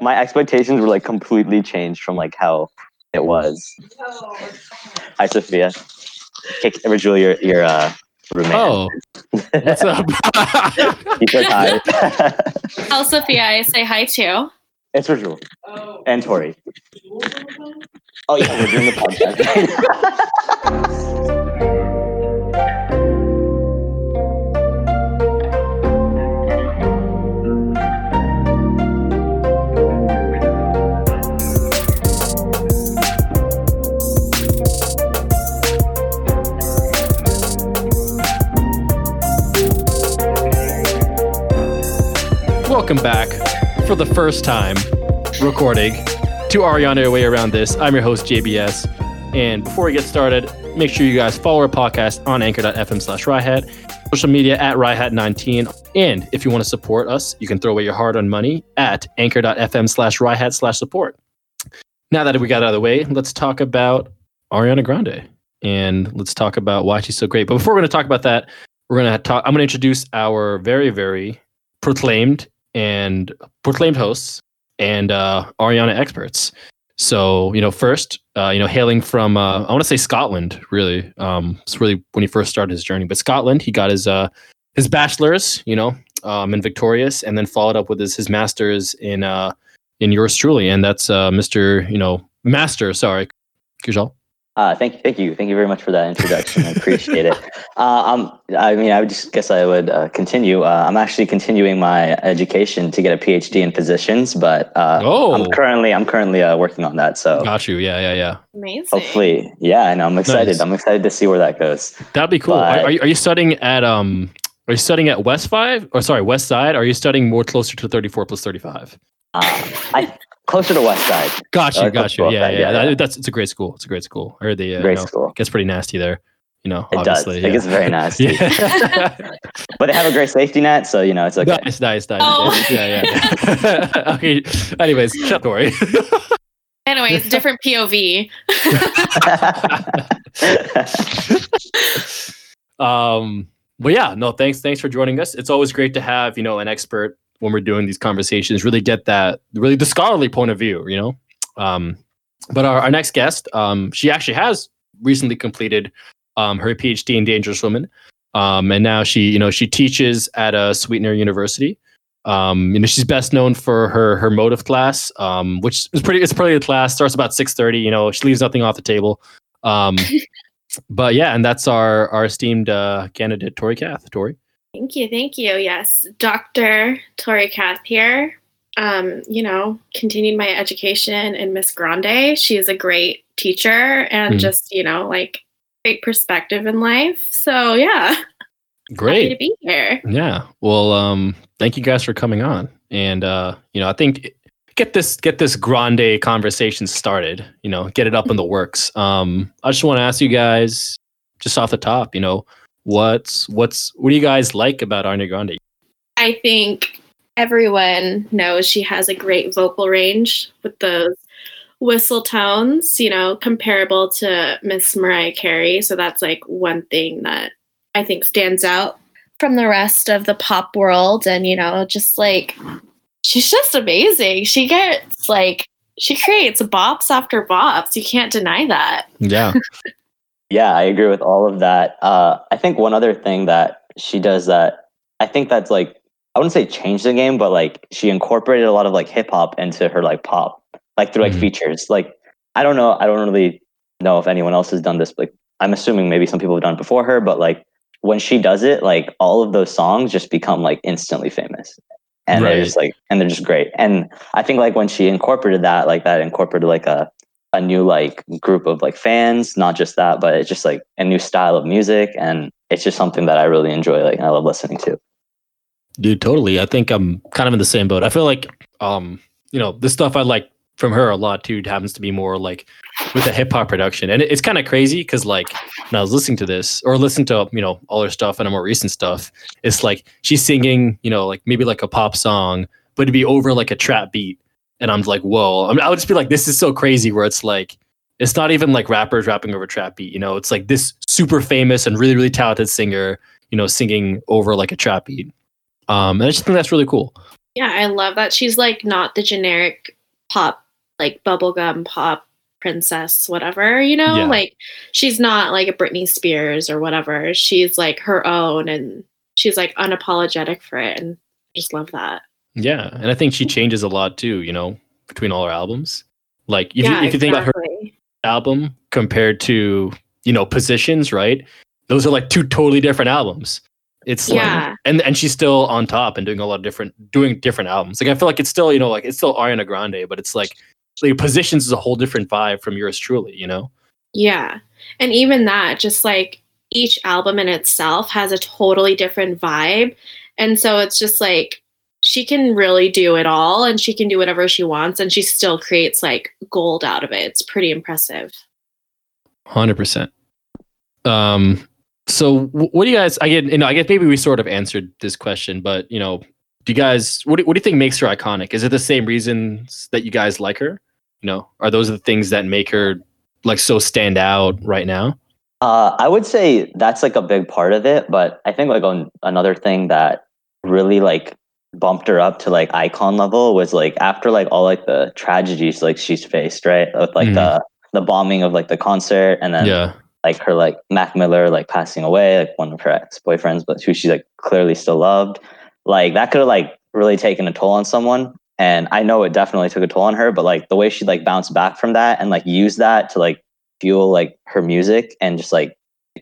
My expectations were like completely changed from like how it was. Hi, Sophia. Okay, Rajul, your your uh, roommate. Oh, what's up? He said hi. Tell Sophia I say hi too. it's Rajul and Tori. Oh yeah, we're doing the podcast. Welcome back for the first time recording to Ariana Way Around This. I'm your host, JBS. And before we get started, make sure you guys follow our podcast on anchor.fm slash Ryhat, social media at Ryhat19. And if you want to support us, you can throw away your hard earned money at anchor.fm slash Ryhat slash support. Now that we got out of the way, let's talk about Ariana Grande and let's talk about why she's so great. But before we're going to talk about that, we're going to talk. I'm going to introduce our very, very proclaimed and proclaimed hosts and uh, Ariana experts. So, you know, first, uh, you know, hailing from, uh, I want to say Scotland, really. Um, it's really when he first started his journey, but Scotland, he got his, uh, his bachelor's, you know, um, in Victorious, and then followed up with his, his master's in, uh, in yours truly. And that's, uh, Mr., you know, master, sorry, Kujal. Uh, thank, thank you, thank you very much for that introduction. I appreciate it. Uh, um, I mean, I would just guess I would uh, continue. Uh, I'm actually continuing my education to get a PhD in positions, but uh, Oh. I'm currently I'm currently uh, working on that. So Got you. Yeah, yeah, yeah. Amazing. hopefully, yeah, and I'm excited. Nice. I'm excited to see where that goes. That'd be cool. Are, But- are, you, are you studying at, um, are you studying at West Five or sorry, West Side? Are you studying more closer to 34 plus 35? Uh, I closer to West Side, Got Uh, you, got you. Yeah, yeah, Yeah, That- yeah. That's it's a great school. It's a great school. I heard the uh, great you know, school. gets pretty nasty there. You know, It does. obviously. It gets very nasty, Yeah. but they have a great safety net, so you know it's okay. nice, nice, nice. Oh. Yeah, yeah. okay. Anyways, shut Corey. Anyways, different POV. um, but yeah, no, thanks, thanks for joining us. It's always great to have you know an expert when we're doing these conversations. Really get that really the scholarly point of view. You know, um, but our, our next guest, um, she actually has recently completed um, her PhD in Dangerous Women, um, and now she you know she teaches at a Sweetener University. Um, you know, she's best known for her her motive class, um, which is pretty. It's pretty a class starts about six thirty. You know, she leaves nothing off the table. Um, but yeah, and that's our our esteemed uh, candidate Tori Kath. Tori. Thank you, thank you. Yes, Dr. Tori Kath here. Um, you know, continued my education in Miss Grande. She is a great teacher and Mhm. just, you know, like great perspective in life. So yeah, happy to be here. Yeah. Well, um, thank you guys for coming on, and uh, you know, I think get this get this grande conversation started. You know, get it up in the works. Um, I just want to ask you guys, just off the top, you know, what's what's what do you guys like about Ariana Grande? I think everyone knows she has a great vocal range with those whistle tones, you know, comparable to Miss Mariah Carey. So that's like one thing that I think stands out from the rest of the pop world. And, you know, just like she's just amazing. She gets like, she creates bops after bops. You can't deny that. Yeah. Yeah, I agree with all of that. Uh, I think one other thing that she does that I think that's like I wouldn't say change the game, but like she incorporated a lot of like hip hop into her like pop, like through like Mhm. features. Like I don't know, I don't really know if anyone else has done this. Like I'm assuming maybe some people have done it before her, but like when she does it, like all of those songs just become like instantly famous. And Right. they're just like and they're just great. And I think like when she incorporated that, like that incorporated like a a new like group of like fans not just that but it's just like a new style of music and it's just something that i really enjoy like and i love listening to Dude, totally. I think I'm kind of in the same boat. I feel like, um, you know, the stuff I like from her a lot too happens to be more like with the hip hop production, and it's kind of crazy because like when I was listening to this or listen to you know all her stuff and her more recent stuff, it's like she's singing, you know, like maybe like a pop song, but it'd be over like a trap beat, and I'm like, whoa! I, mean, I would just be like, this is so crazy. Where it's like. It's not even like rappers rapping over trap beat, you know. It's like this super famous and really, really talented singer, you know, singing over like a trap beat. Um, and I just think that's really cool. Yeah, I love that she's like not the generic pop, like bubblegum pop princess, whatever, you know? Yeah. Like she's not like a Britney Spears or whatever. She's like her own and she's like unapologetic for it. And I just love that. Yeah, and I think she mm-hmm. changes a lot too. You know, between all her albums. Like if yeah, you if you think about her album compared to you know positions, right? Those are like two totally different albums. It's like, Yeah. and and she's still on top and doing a lot of different doing different albums. Like I feel like it's still you know like it's still Ariana Grande, but it's like like positions is a whole different vibe from yours truly. You know. Yeah. And even that, just like each album in itself has a totally different vibe. And so it's just like she can really do it all and she can do whatever she wants and she still creates like gold out of it. It's pretty impressive. Hundred percent. Um. So, what do you guys? I get. You know, I guess maybe we sort of answered this question, but you know, do you guys? What do, what do you think makes her iconic? Is it the same reasons that you guys like her? You know, are those the things that make her like so stand out right now? Uh, I would say that's like a big part of it, but I think like on another thing that really like bumped her up to like icon level was like after like all like the tragedies like she's faced, right? With like Mhm. the the bombing of like the concert and then yeah. like her like Mac Miller like passing away, like one of her ex boyfriends, but who she like clearly still loved. Like that could have like really taken a toll on someone. And I know it definitely took a toll on her, but like the way she like bounced back from that and like used that to like fuel like her music and just like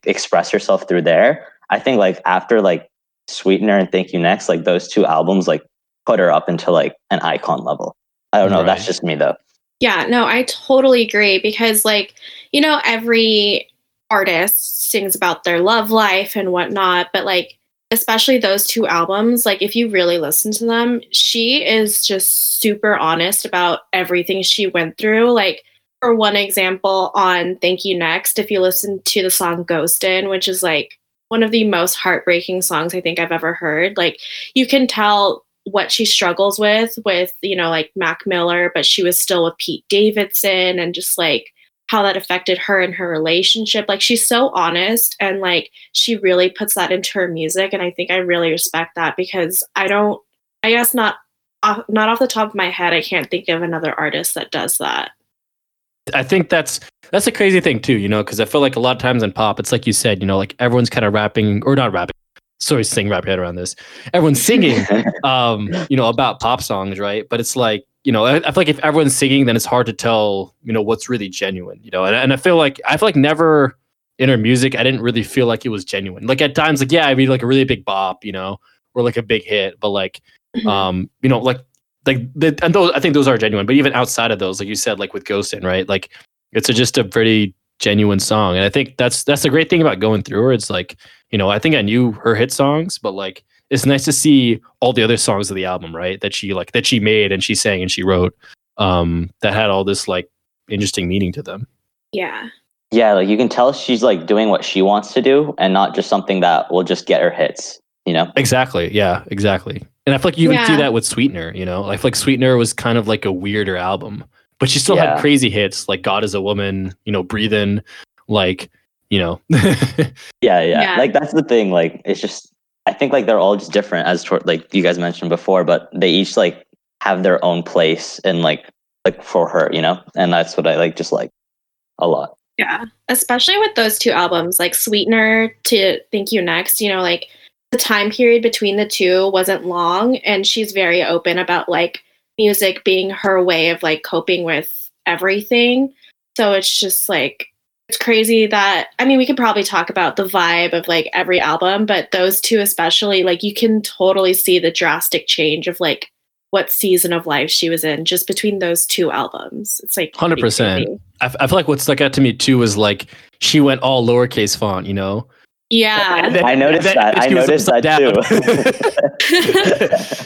express herself through there. I think like after like Sweetener and Thank You Next, like those two albums like put her up into like an icon level. I don't know. That's just me though. Yeah, no, I totally agree because, like, you know, every artist sings about their love life and whatnot, but like, especially those two albums, like, if you really listen to them, she is just super honest about everything she went through. Like, for one example, on Thank You Next, if you listen to the song Ghostin', which is like one of the most heartbreaking songs I think I've ever heard, like, you can tell what she struggles with with you know like mac miller but she was still with pete davidson and just like how that affected her and her relationship. Like she's so honest and like she really puts that into her music and i think i really respect that because i don't i guess not off, not off the top of my head i can't think of another artist that does that I think that's that's a crazy thing too, you know, because I feel like a lot of times in pop, it's like you said, you know, like everyone's kind of rapping or not rapping. Sorry, sing rap head around this. Everyone's singing, um, you know, about pop songs, right? But it's like, you know, I, I feel like if everyone's singing, then it's hard to tell, you know, what's really genuine, you know. And, and I feel like I feel like never in her music, I didn't really feel like it was genuine. Like at times, like yeah, I mean, like a really big bop, you know, or like a big hit, but like um you know like like the, and those i think those are genuine but even outside of those like you said like with ghostin right? Like it's a, just a pretty genuine song. And i think that's that's the great thing about going through her. It's like you know i think i knew her hit songs but like it's nice to see all the other songs of the album right? That she like that she made and she sang and she wrote um that had all this like interesting meaning to them. Yeah. Yeah, like you can tell she's like doing what she wants to do and not just something that will just get her hits, you know? exactly. Yeah exactly and i feel like you even see Yeah. that with sweetener you know i feel like sweetener was kind of like a weirder album but she still Yeah. had crazy hits like god is a woman you know breathing like you know Yeah, yeah, Yeah. Like that's the thing. Like it's just I think like they're all just different as toward like you guys mentioned before, but they each like have their own place and like like for her, you know? And that's what I like just like a lot. Yeah, especially with those two albums, like Sweetener to Thank You Next, you know, like the time period between the two wasn't long and she's very open about like music being her way of like coping with everything. So it's just like it's crazy that I mean we could probably talk about the vibe of like every album, but those two especially like you can totally see the drastic change of like what season of life she was in just between those two albums. It's like 100%. crazy. I, f- I feel like what stuck out to me too was like she went all lowercase font you know Yeah. And then- I noticed and that. I noticed that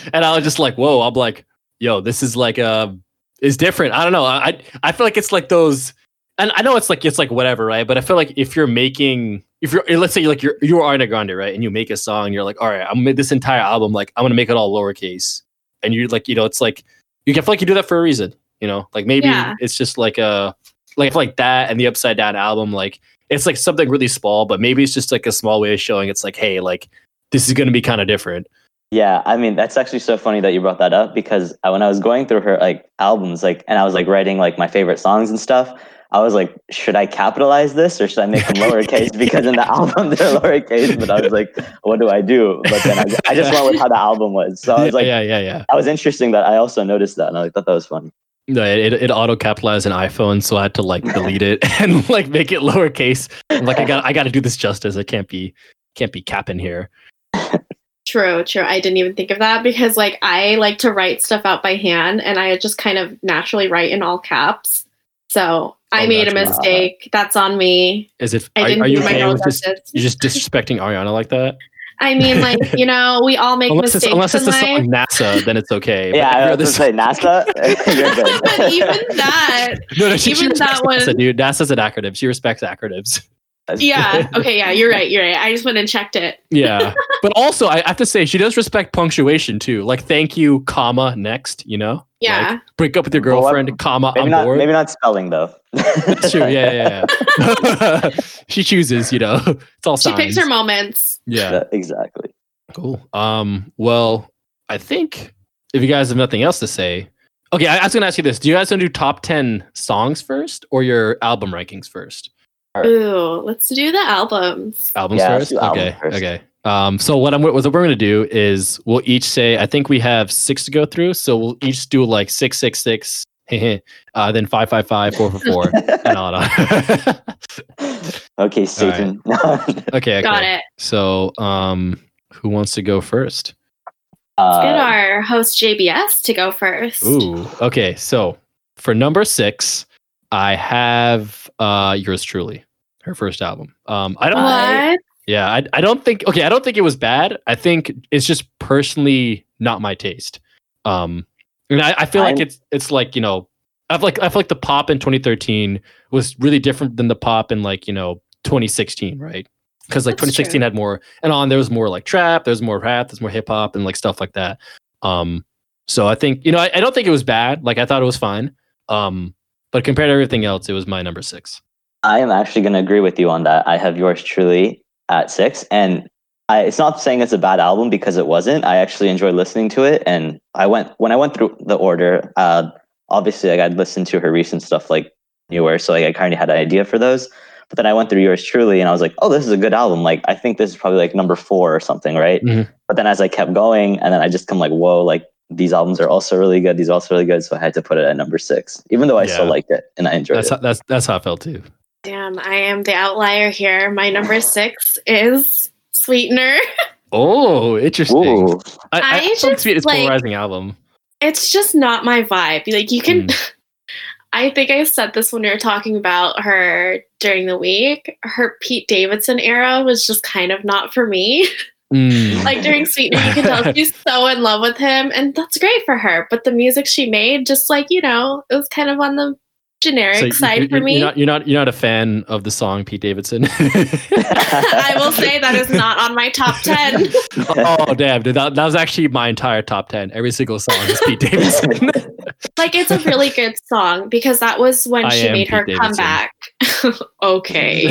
too. and I was just like, whoa, I'm like, yo, this is like uh is different. I don't know. I I feel like it's like those and I know it's like it's like whatever, right? But I feel like if you're making if you're let's say like you're you're Ariana Grande, right? And you make a song, and you're like, all right, I'm gonna make this entire album, like I'm gonna make it all lowercase. And you're like, you know, it's like you can feel like you do that for a reason, you know? Like maybe Yeah. it's just like a like like that and the upside down album, like it's like something really small, but maybe it's just like a small way of showing it's like, hey, like this is gonna be kind of different. Yeah, I mean that's actually so funny that you brought that up because I, when I was going through her like albums, like, and I was like writing like my favorite songs and stuff, I was like, should I capitalize this or should I make them lowercase? because in the album they're lowercase, but I was like, what do I do? But then I, I just went with how the album was. So I was like, yeah, yeah, yeah. that was interesting that I also noticed that, and I thought that was funny. No, it, it auto capitalized an iPhone, so I had to like delete it and like make it lowercase. I'm like I got I got to do this justice. I can't be can't be capping here. True, true. I didn't even think of that because like I like to write stuff out by hand and I just kind of naturally write in all caps. So I Oh, made a mistake. That's on me. Is it? I Are, didn't are you do my okay girl just you're just disrespecting Ariana like that? I mean, like, you know, we all make Unless it's mistakes unless it's the life. song NASA, then it's okay. Yeah, if I you're was this- gonna say NASA. You're good. but even that, no, no, she, she even respects that one- NASA, dude. NASA's an acronym. She respects acronyms. yeah. Okay, yeah, you're right. You're right. I just went and checked it. Yeah, but also I have to say she does respect punctuation too. Like, thank you, comma next. You know, Yeah. Like, break up with your Well, girlfriend, comma maybe on not. board. Maybe not spelling though. That's true. Yeah, yeah, yeah. she chooses. You know, it's all she picks her moments. Yeah. Yeah, exactly. Cool. Um. Well, I think if you guys have nothing else to say, okay. I, I was gonna ask you this: Do you guys want to do top ten songs first, or your album rankings first? Ooh, let's do the albums. Albums Yeah, first. do album okay. first. Okay. Um. So what I'm what we're gonna do is we'll each say I think we have six to go through, so we'll each do like six, six, six. uh, then five, five, five, four, four, four, and on. and on. okay, Satan. okay. Okay. Got it. So, um, who wants to go first? Uh, Get our host JBS to go first. Ooh, okay. So for number six, I have uh yours truly, her first album. Um, I don't. What? Yeah, I, I don't think. Okay, I don't think it was bad. I think it's just personally not my taste. Um, and I, I feel like I'm- it's it's like you know, I feel like I feel like the pop in 2013 was really different than the pop in like you know 2016, right? Because like 2016 true. had more, and on there was more like trap, there's more rap, there's more hip hop, and like stuff like that. Um, so I think you know, I, I don't think it was bad. Like I thought it was fine. Um, but compared to everything else, it was my number six. I am actually going to agree with you on that. I have yours truly at six, and I, it's not saying it's a bad album because it wasn't. I actually enjoyed listening to it, and I went when I went through the order. Uh, obviously, like I'd listened to her recent stuff like newer, so like I kind of had an idea for those. But then I went through yours truly, and I was like, "Oh, this is a good album." Like I think this is probably like number four or something, right? Mhm. But then as I kept going, and then I just come like, "Whoa!" Like these albums are also really good. These are also really good. So I had to put it at number six, even though I still liked it and I enjoyed That's it. how, that's that's how I felt too. Damn, I am the outlier here. My number six is Sweetener. Oh, interesting. Ooh. I, I, I I just, tweet it's like- polarizing album. It's just not my vibe. Like you can Mm. I think I said this when we were talking about her during the week. Her Pete Davidson era was just kind of not for me. Mm. like during Sweetener, you can tell she's so in love with him, and that's great for her. But the music she made, just like you know, it was kind of on the generic So you- side you- for you're, me. You're not, you're not you're not a fan of the song Pete Davidson. I will say that is not on my top ten. oh damn, dude, that, that was actually my entire top ten. Every single song is Pete Davidson. like it's a really good song because that was when I she am made her Pete Davidson. comeback. okay.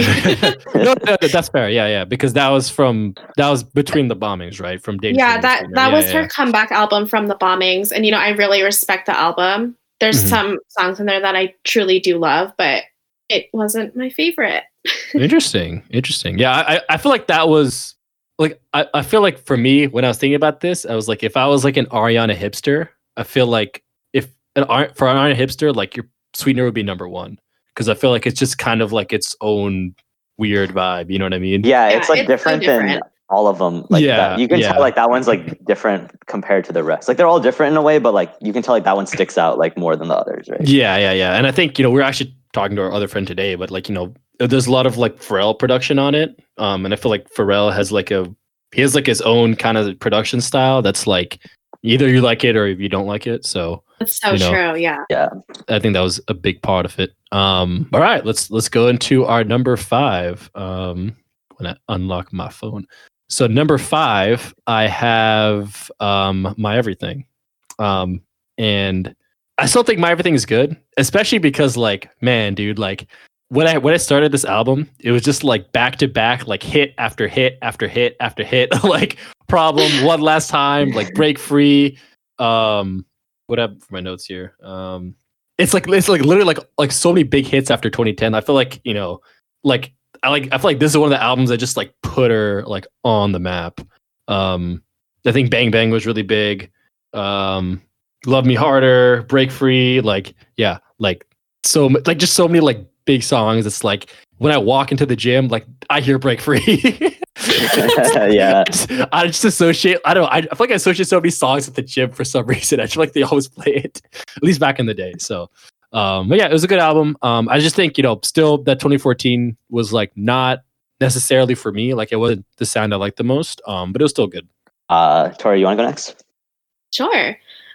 no, no, that's fair. Yeah, yeah, because that was from that was between the bombings, right? From Danger yeah, that that Yeah, was yeah, her comeback album from the bombings, and you know I really respect the album. There's Mhm. some songs in there that I truly do love, but it wasn't my favorite. Interesting, interesting. Yeah, I, I feel like that was like I, I feel like for me when I was thinking about this, I was like, if I was like an Ariana hipster, I feel like if an Ar- for an Ariana hipster, like your sweetener would be number one because I feel like it's just kind of like its own weird vibe. You know what I mean? Yeah, Yeah, it's like it's so different, than different. All of them. Like Yeah, that. you can yeah. tell like that one's like different compared to the rest. Like they're all different in a way, but like you can tell like that one sticks out like more than the others, right? Yeah, yeah, yeah. And I think, you know, we're actually talking to our other friend today, but like, you know, there's a lot of like Pharrell production on it. Um, and I feel like Pharrell has like a he has like his own kind of production style that's like either you like it or you don't like it. So That's so You know. true. Yeah. I think that was a big part of it. Um, all right, let's let's go into our number five. Um, when I unlock my phone. So number five, I have um my everything. Um, and I still think my everything is good, especially because like, man, dude, like when I when I started this album, it was just like back to back, like hit after hit after hit after hit, like problem one last time, like break free. Um, what up for my notes here? Um, it's like it's like literally like like so many big hits after 2010. I feel like you know, like I like I feel like this is one of the albums that just like put her like on the map. Um, I think Bang Bang was really big. Um, Love Me Harder, Break Free, like yeah, like so like just so many like big songs. It's like when I walk into the gym, like I hear Break Free. yeah. I just, I just associate. I don't. know, I, I feel like I associate so many songs at the gym for some reason. I feel like they always play it, at least back in the day. So, um, but yeah, it was a good album. Um, I just think you know, still that 2014 was like not necessarily for me. Like it wasn't the sound I liked the most. Um, but it was still good. Uh, Tori, you want to go next? Sure.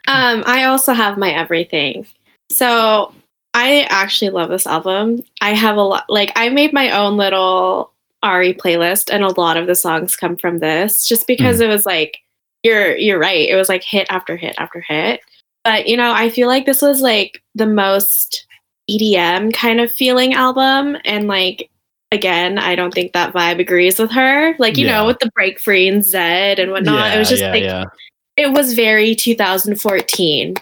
Um, I also have my everything. So I actually love this album. I have a lot, like, I made my own little Ari playlist, and a lot of the songs come from this just because it was like, you're you're right. It was like hit after hit after hit. But you know, I feel like this was like the most EDM kind of feeling album, and like again, I don't think that vibe agrees with her. Like you Yeah. know, with the break free and Zedd and whatnot. it was just yeah, like yeah. it was very 2014.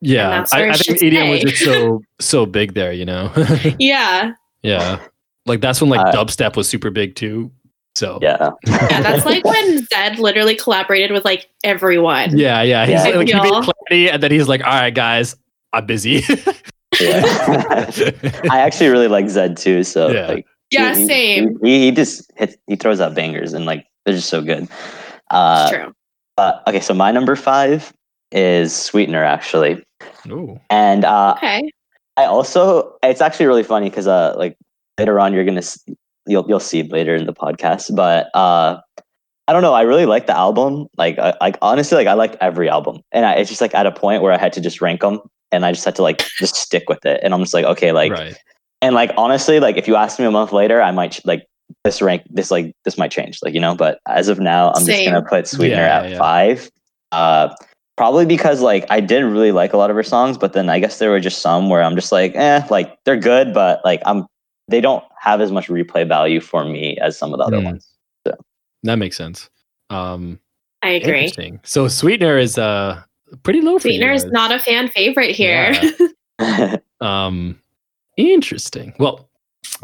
Yeah, I, I think should EDM was just so so big there, you know. Yeah, yeah, like that's when like Uh, dubstep was super big too. So Yeah. yeah. That's like when Zedd literally collaborated with like everyone. yeah, yeah. He's Yeah. like he Y'all. made clarity, and then he's like, "All right, guys, I'm busy." yeah. I actually really like Zedd too. So Yeah. like, Yeah, he- he- same. He, he just hits, he throws out bangers and like they're just so good. Uh, It's true. uh, okay, so my number five is Sweetener actually, Ooh. and uh, Okay. I also it's actually really funny because uh like later on you're gonna s- you'll you'll see later in the podcast, but uh I don't know I really like the album like I, like honestly like I liked every album and I, it's just like at a point where I had to just rank them and I just had to like just stick with it and I'm just like okay like right. and like honestly like if you ask me a month later I might like this rank this like this might change like you know but as of now I'm just gonna put Sweetener Yeah, at yeah. five uh probably because like I didn't really like a lot of her songs but then I guess there were just some where I'm just like eh like they're good but like I'm they don't have as much replay value for me as some of the other Hmm. ones That makes sense. Um, I agree. interesting. So Sweetener is uh pretty low for Sweetener is not a fan favorite here. Yeah. Um, interesting. Well,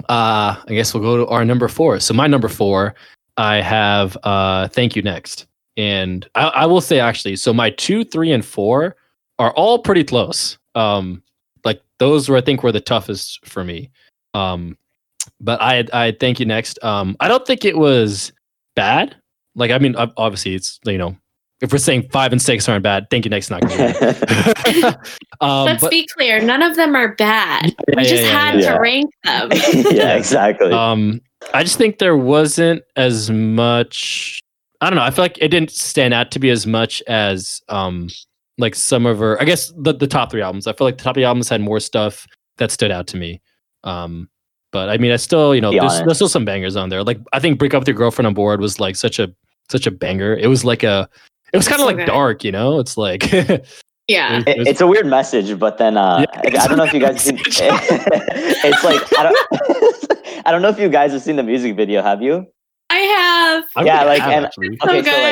uh, I guess we'll go to our number four. So my number four, I have uh, thank you next, and I, I will say actually, so my two, three, and four are all pretty close. Um, like those were I think were the toughest for me. Um, but I I thank you next. Um, I don't think it was bad. Like I mean, obviously it's you know. If we're saying five and six aren't bad, thank you next is not gonna be bad. um, Let's but- be clear, none of them are bad. Yeah, we yeah, just yeah, had yeah. to rank them. yeah exactly Um, I just think there wasn't as much. I don't know. I feel like it didn't stand out to be as much as um, like some of her. I guess the the top three albums. I feel like the top three albums had more stuff that stood out to me. Um, but I mean, I still, you know, there's, there's still some bangers on there. Like I think "Break Up with Your Girlfriend on Board" was like such a such a banger. It was like a, it was kind of So like good. dark, you know. It's like yeah. It- it's a weird message, but then uh, Yeah, I, I don't know if you guys seen. it's like I don't. I don't know if you guys have seen the music video. Have you? I have. I Yeah, really like, have, and- actually. So Okay, so,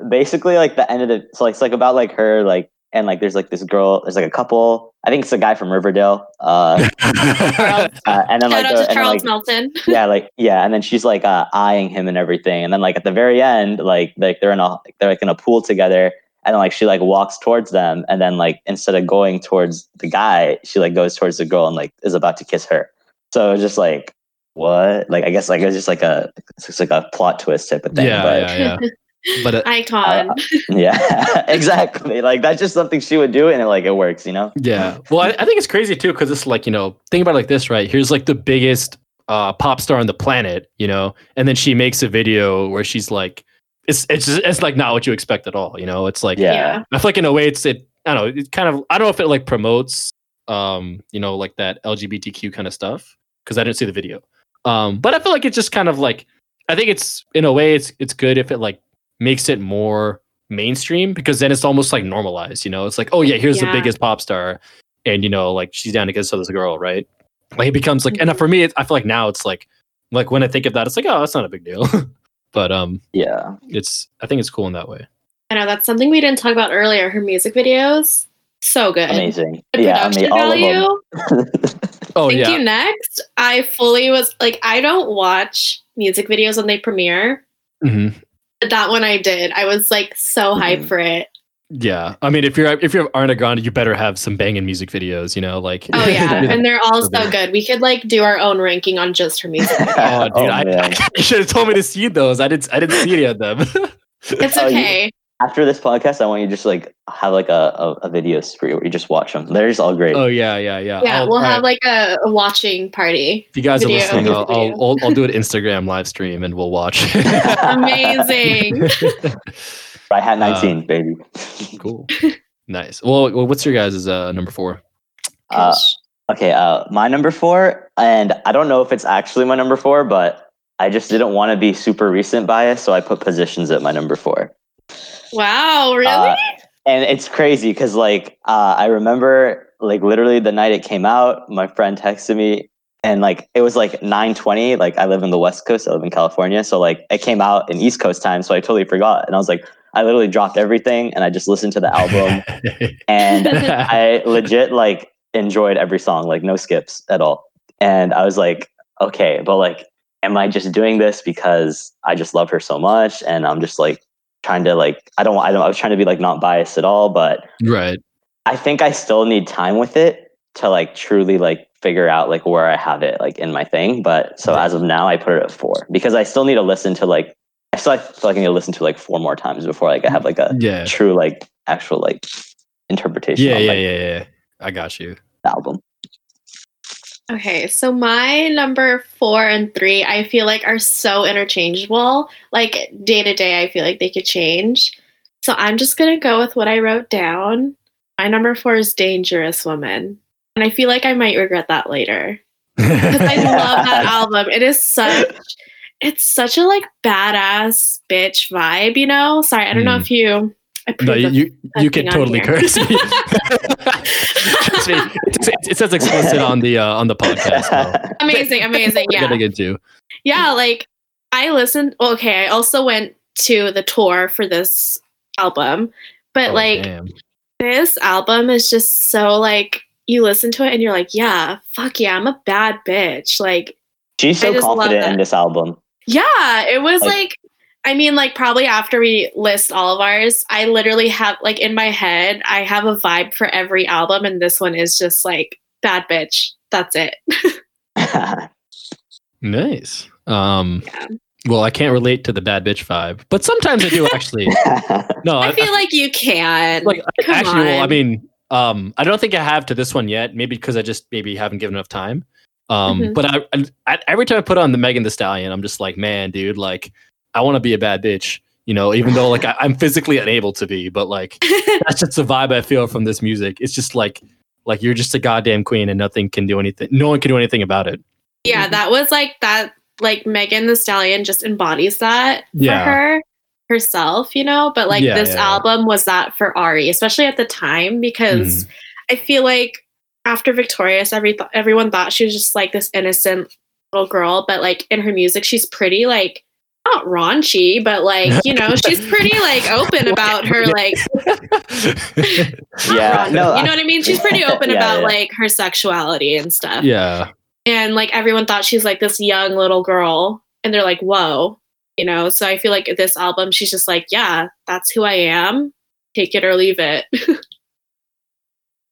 like, basically like the end of the so it's like about like her like and like there's like this girl there's like a couple i think it's a guy from riverdale uh, uh and then Shout like, out the, to and then, Charles like Melton. yeah like yeah and then she's like uh eyeing him and everything and then like at the very end like like they're in a they're like in a pool together and then like she like walks towards them and then like instead of going towards the guy she like goes towards the girl and like is about to kiss her so it's just like what like i guess like it was just like a it's like a plot twist type of thing yeah, but yeah, yeah. But uh, Icon. yeah, exactly. Like that's just something she would do, and it, like it works, you know. Yeah. Well, I, I think it's crazy too because it's like you know, think about it like this, right? Here's like the biggest uh, pop star on the planet, you know, and then she makes a video where she's like, it's it's just, it's like not what you expect at all, you know. It's like Yeah. I feel like in a way, it's it. I don't know. It kind of I don't know if it like promotes, um, you know, like that LGBTQ kind of stuff because I didn't see the video. Um, but I feel like it's just kind of like I think it's in a way it's it's good if it like makes it more mainstream because then it's almost like normalized. You know, it's like oh yeah, here's Yeah. the biggest pop star, and you know like she's down to kiss this girl, right? Like it becomes like, and for me, it's, I feel like now it's like, like when I think of that, it's like, oh, that's not a big deal. but um, yeah, it's I think it's cool in that way. I know that's something we didn't talk about earlier. Her music videos, so good. amazing. The yeah, I mean, all value. of them. Oh Thank yeah, you. Next, I fully was like, I don't watch music videos when they premiere. hmm But that one I did. I was like so hyped Mhm. for it. yeah. I mean, if you're if you're Ariana Grande, you better have some banging music videos. You know, like Oh yeah, and they're all so good. We could like do our own ranking on just her music. Oh, dude, Oh, I, man. you should have told me to see those. I didn't. I didn't see any of them. It's Oh, you- okay. After this podcast, I want you to just like have like a, a, a video spree where you just watch them. They're just all great. oh yeah, yeah, yeah. Yeah, I'll- we'll have right. like a, a watching party. If you guys video. are listening, I'll, I'll, I'll, I'll do an Instagram live stream and we'll watch. Amazing. I had 19, baby. cool. Nice. Well, well, what's your guys' uh, number four? Uh, okay, uh, my number four, and I don't know if it's actually my number four, but I just didn't want to be super recent bias, so I put positions at my number four. Wow, really? Uh, and it's crazy because like uh, I remember like literally the night it came out, my friend texted me and like it was like 9:20. Like I live in the West Coast, I live in California, so like it came out in East Coast time, so I totally forgot. And I was like, I literally dropped everything and I just listened to the album and I legit like enjoyed every song, like no skips at all. And I was like, okay, but like, am I just doing this because I just love her so much and I'm just like trying to like I don't I don't I was trying to be like not biased at all, but right. I think I still need time with it to like truly like figure out like where I have it like in my thing. But so Yeah. as of now I put it at four because I still need to listen to like I still I feel like I need to listen to like four more times before like I have like a Yeah. true like actual like interpretation Yeah, on yeah, like, yeah, yeah. I got you. album. Okay, so my number four and three, I feel like are so interchangeable. Like day to day, I feel like they could change. So I'm just gonna go with what I wrote down. My number four is Dangerous Woman. And I feel like I might regret that later. Because I love that album. It is such it's such a like badass bitch vibe, you know? Sorry, I don't know Mm. if you No, you you, you can totally here. curse. Trust me, it, it says explicit on the uh, on the podcast. so amazing, amazing. Yeah. gonna get to. Yeah, like I listened. Okay, I also went to the tour for this album, but Oh, like damn. this album is just so like you listen to it and you're like, yeah, fuck yeah, I'm a bad bitch. Like, She's I so just love confident in this album. yeah, it was Like- like, I mean, like probably after we list all of ours, I literally have like in my head, I have a vibe for every album, and this one is just like bad bitch. That's it. Nice. Um. Yeah. Well, I can't relate to the bad bitch vibe, but sometimes I do actually. No, I feel like you can. like Come actually well, i mean um i don't think i have to this one yet maybe because i just maybe haven't given enough time um Mhm. but I, I I- every time i put on the Megan Thee Stallion i'm just like man dude like i want to be a bad bitch you know even though like I, i'm physically unable to be but like that's just the vibe i feel from this music it's just like like you're just a goddamn queen and nothing can do anything no one can do anything about it Yeah, Mhm. that was like that. Like Megan Thee Stallion just embodies that Yeah. for her herself, you know. But like Yeah, this yeah, yeah. album was that for Ari, especially at the time, because Mm-hmm. I feel like after Victorious, every th- everyone thought she was just like this innocent little girl, but like in her music, she's pretty like not raunchy, but like you know, she's pretty like open about her like Yeah, no, you know what I mean? She's pretty open Yeah, about yeah. like her sexuality and stuff yeah and like everyone thought she's like this young little girl and they're like whoa you know so i feel like this album she's just like yeah that's who i am take it or leave it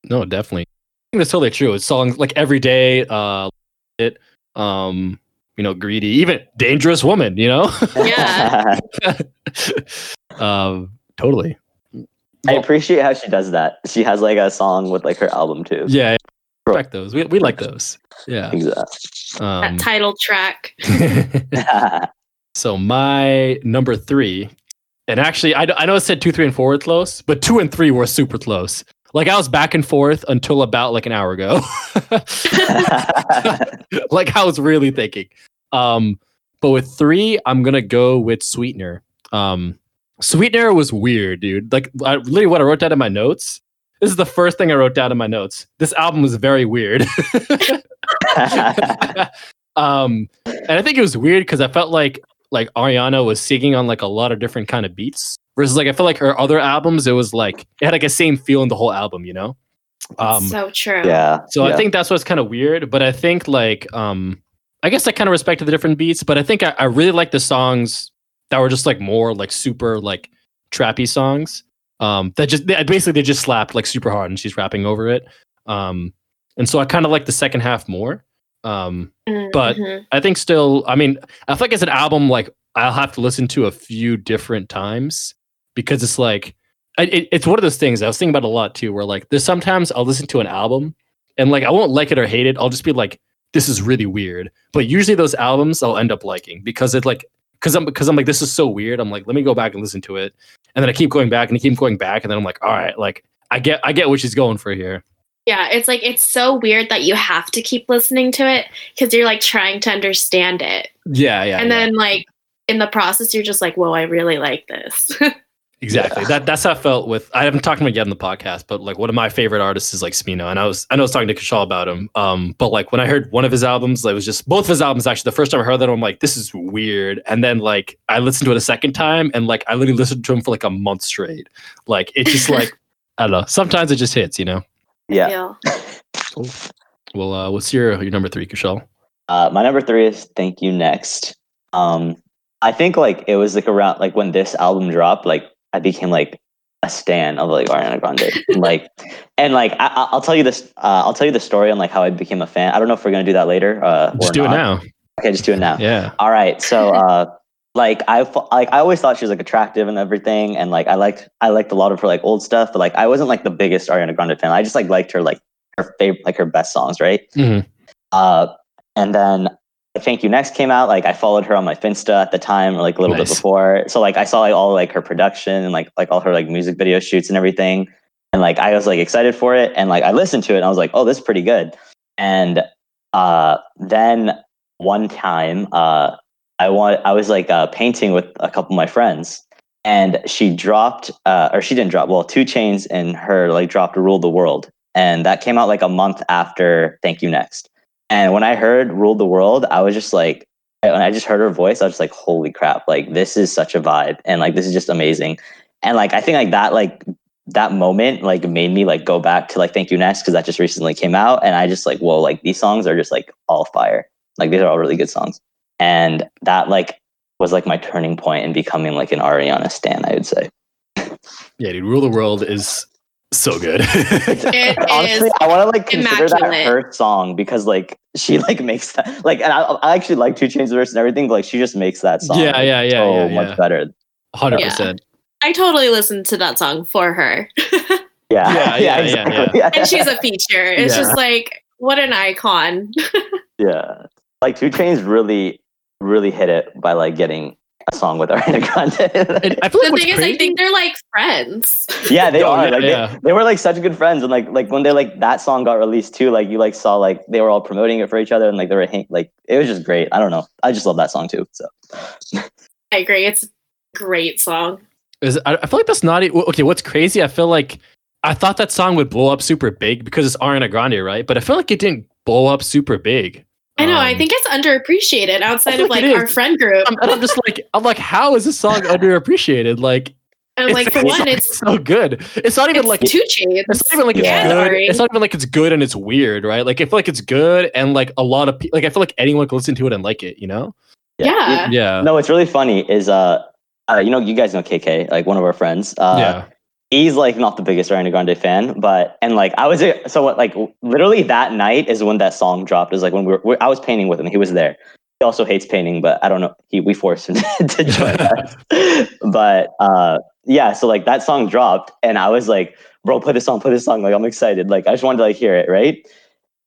No, definitely. I think that's totally true. It's songs like every day, uh, it, um, you know, greedy, even dangerous woman, you know. Yeah. um, totally. I appreciate how she does that. She has like a song with like her album too. Yeah, respect those. We we like those. Yeah. Exactly. Um, that title track so my number three, and actually, I, I know it said two, three, and four were close, but two and three were super close. Like I was back and forth until about like an hour ago. like I was really thinking. Um, but with three, I'm gonna go with Sweetener. Um, Sweetener was weird, dude. Like I, literally, what I wrote down in my notes this is the first thing I wrote down in my notes. This album was very weird. um, and I think it was weird because I felt like like Ariana was singing on like a lot of different kind of beats. Versus like I feel like her other albums, it was like it had like a same feel in the whole album, you know? Um so true. yeah. so yeah. I think that's what's kind of weird, but I think like um I guess I kind of respected the different beats, but I think I, I really like the songs that were just like more like super like trappy songs. Um that just they, basically they just slapped like super hard and she's rapping over it. Um and so I kind of like the second half more. Um but- Mhm. I think still I mean I feel like it's an album like I'll have to listen to a few different times because it's like it, it's one of those things I was thinking about a lot too where like there's sometimes I'll listen to an album and like I won't like it or hate it I'll just be like this is really weird but usually those albums I'll end up liking because it like because I'm because I'm like this is so weird I'm like let me go back and listen to it and then I keep going back and I keep going back and then I'm like all right like I get I get what she's going for here Yeah, it's like it's so weird that you have to keep listening to it because you're like trying to understand it. yeah yeah and yeah. then like in the process you're just like, whoa, I really like this. Exactly. Yeah. That that's how I felt with. I haven't talked about it yet in the podcast, but like one of my favorite artists is like Smino, and I was I know I was talking to Kishal about him. Um, but like when I heard one of his albums, like, it was just both of his albums. Actually, the first time I heard that, I'm like, this is weird. And then like I listened to it a second time, and like I literally listened to him for like a month straight. Like it just like I don't know. Sometimes it just hits, you know. Yeah. Feel. Well, uh, what's your your number three, Kishal? Uh, my number three is "Thank You Next." Um, I think like it was like around like when this album dropped, like I became like a stan of like Ariana Grande, like, and like I, I- I'll tell you this, uh, I'll tell you the story on like how I became a fan. I don't know if we're gonna do that later. Uh, Just or do it now. Okay, just do it now. Yeah. All right. So, uh, like I like I always thought she was like attractive and everything, and like I liked I liked a lot of her like old stuff, but like I wasn't like the biggest Ariana Grande fan. I just like liked her like her favorite like her best songs, right? Mhm. Uh, and then Thank You Next came out. Like I followed her on my Finsta at the time, or like a little Nice. bit before. So like I saw like all like her production and like like all her like music video shoots and everything. And like I was like excited for it. And like I listened to it and I was like, oh, this is pretty good. And uh then one time uh I want I was like uh painting with a couple of my friends and she dropped uh or she didn't drop well 2 Chainz and her like dropped rule the world and that came out like a month after thank you next and when i heard rule the world i was just like when i just heard her voice i was just like holy crap like this is such a vibe. And like this is just amazing. And like i think like that like that moment like made me like go back to like thank you next because that just recently came out. And i just like whoa like these songs are just like all fire. Like these are all really good songs. And that like was like my turning point in becoming like an ariana stan i would say. Yeah, dude. Rule the world is so good. It honestly is i want to like consider that immaculate. her song because like she like makes that like and i, I actually like 2 Chainz verse and everything but like she just makes that song Yeah, yeah, yeah, so yeah, much better Hundred percent. I totally listened to that song for her. yeah Yeah, yeah, yeah, exactly. yeah, and she's a feature. It's Yeah. just like what an icon. yeah like 2 Chainz really really hit it by like getting a song with Ariana Grande. And I feel the like what's thing is, crazy. I think they're like friends. yeah, they Oh, are. yeah, like yeah. They, they were like such good friends, and like like when they like that song got released too, like you like saw like they were all promoting it for each other, and like they were like it was just great. I don't know, I just love that song too. So I agree. It's a great song. Is I, I feel like that's not okay. What's crazy? I feel like I thought that song would blow up super big because it's Ariana Grande, right? But I feel like it didn't blow up super big. I know. I Um, think it's underappreciated outside of like like our friend group. I'm, and I'm just like, I'm like, how is this song underappreciated? Like, And like for one, it's so good. It's not even it's like 2 Chainz. It's not even like it's Yeah. good. Sorry. It's not even like it's good and it's weird, right? Like I feel like it's good and like a lot of people, like I feel like anyone can listen to it and like it, you know? Yeah. Yeah. no, what's really funny is uh, uh, you know, you guys know KK, like one of our friends. Uh, yeah. He's like not the biggest Ariana Grande fan, but and like I was so what like literally that night is when that song dropped. Is like when we were, we I was painting with him. He was there. He also hates painting, but I don't know. He we forced him to join us. But uh, yeah, so like that song dropped, and I was like, bro, play this song, play this song. Like I'm excited. Like I just wanted to like hear it, right?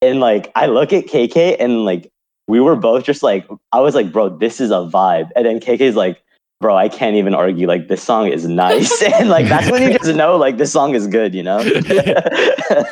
And like I look at KK and like we were both just like I was like, bro, this is a vibe. And then KK's like bro, I can't even argue. Like this song is nice, and like that's when you just know like this song is good. You know?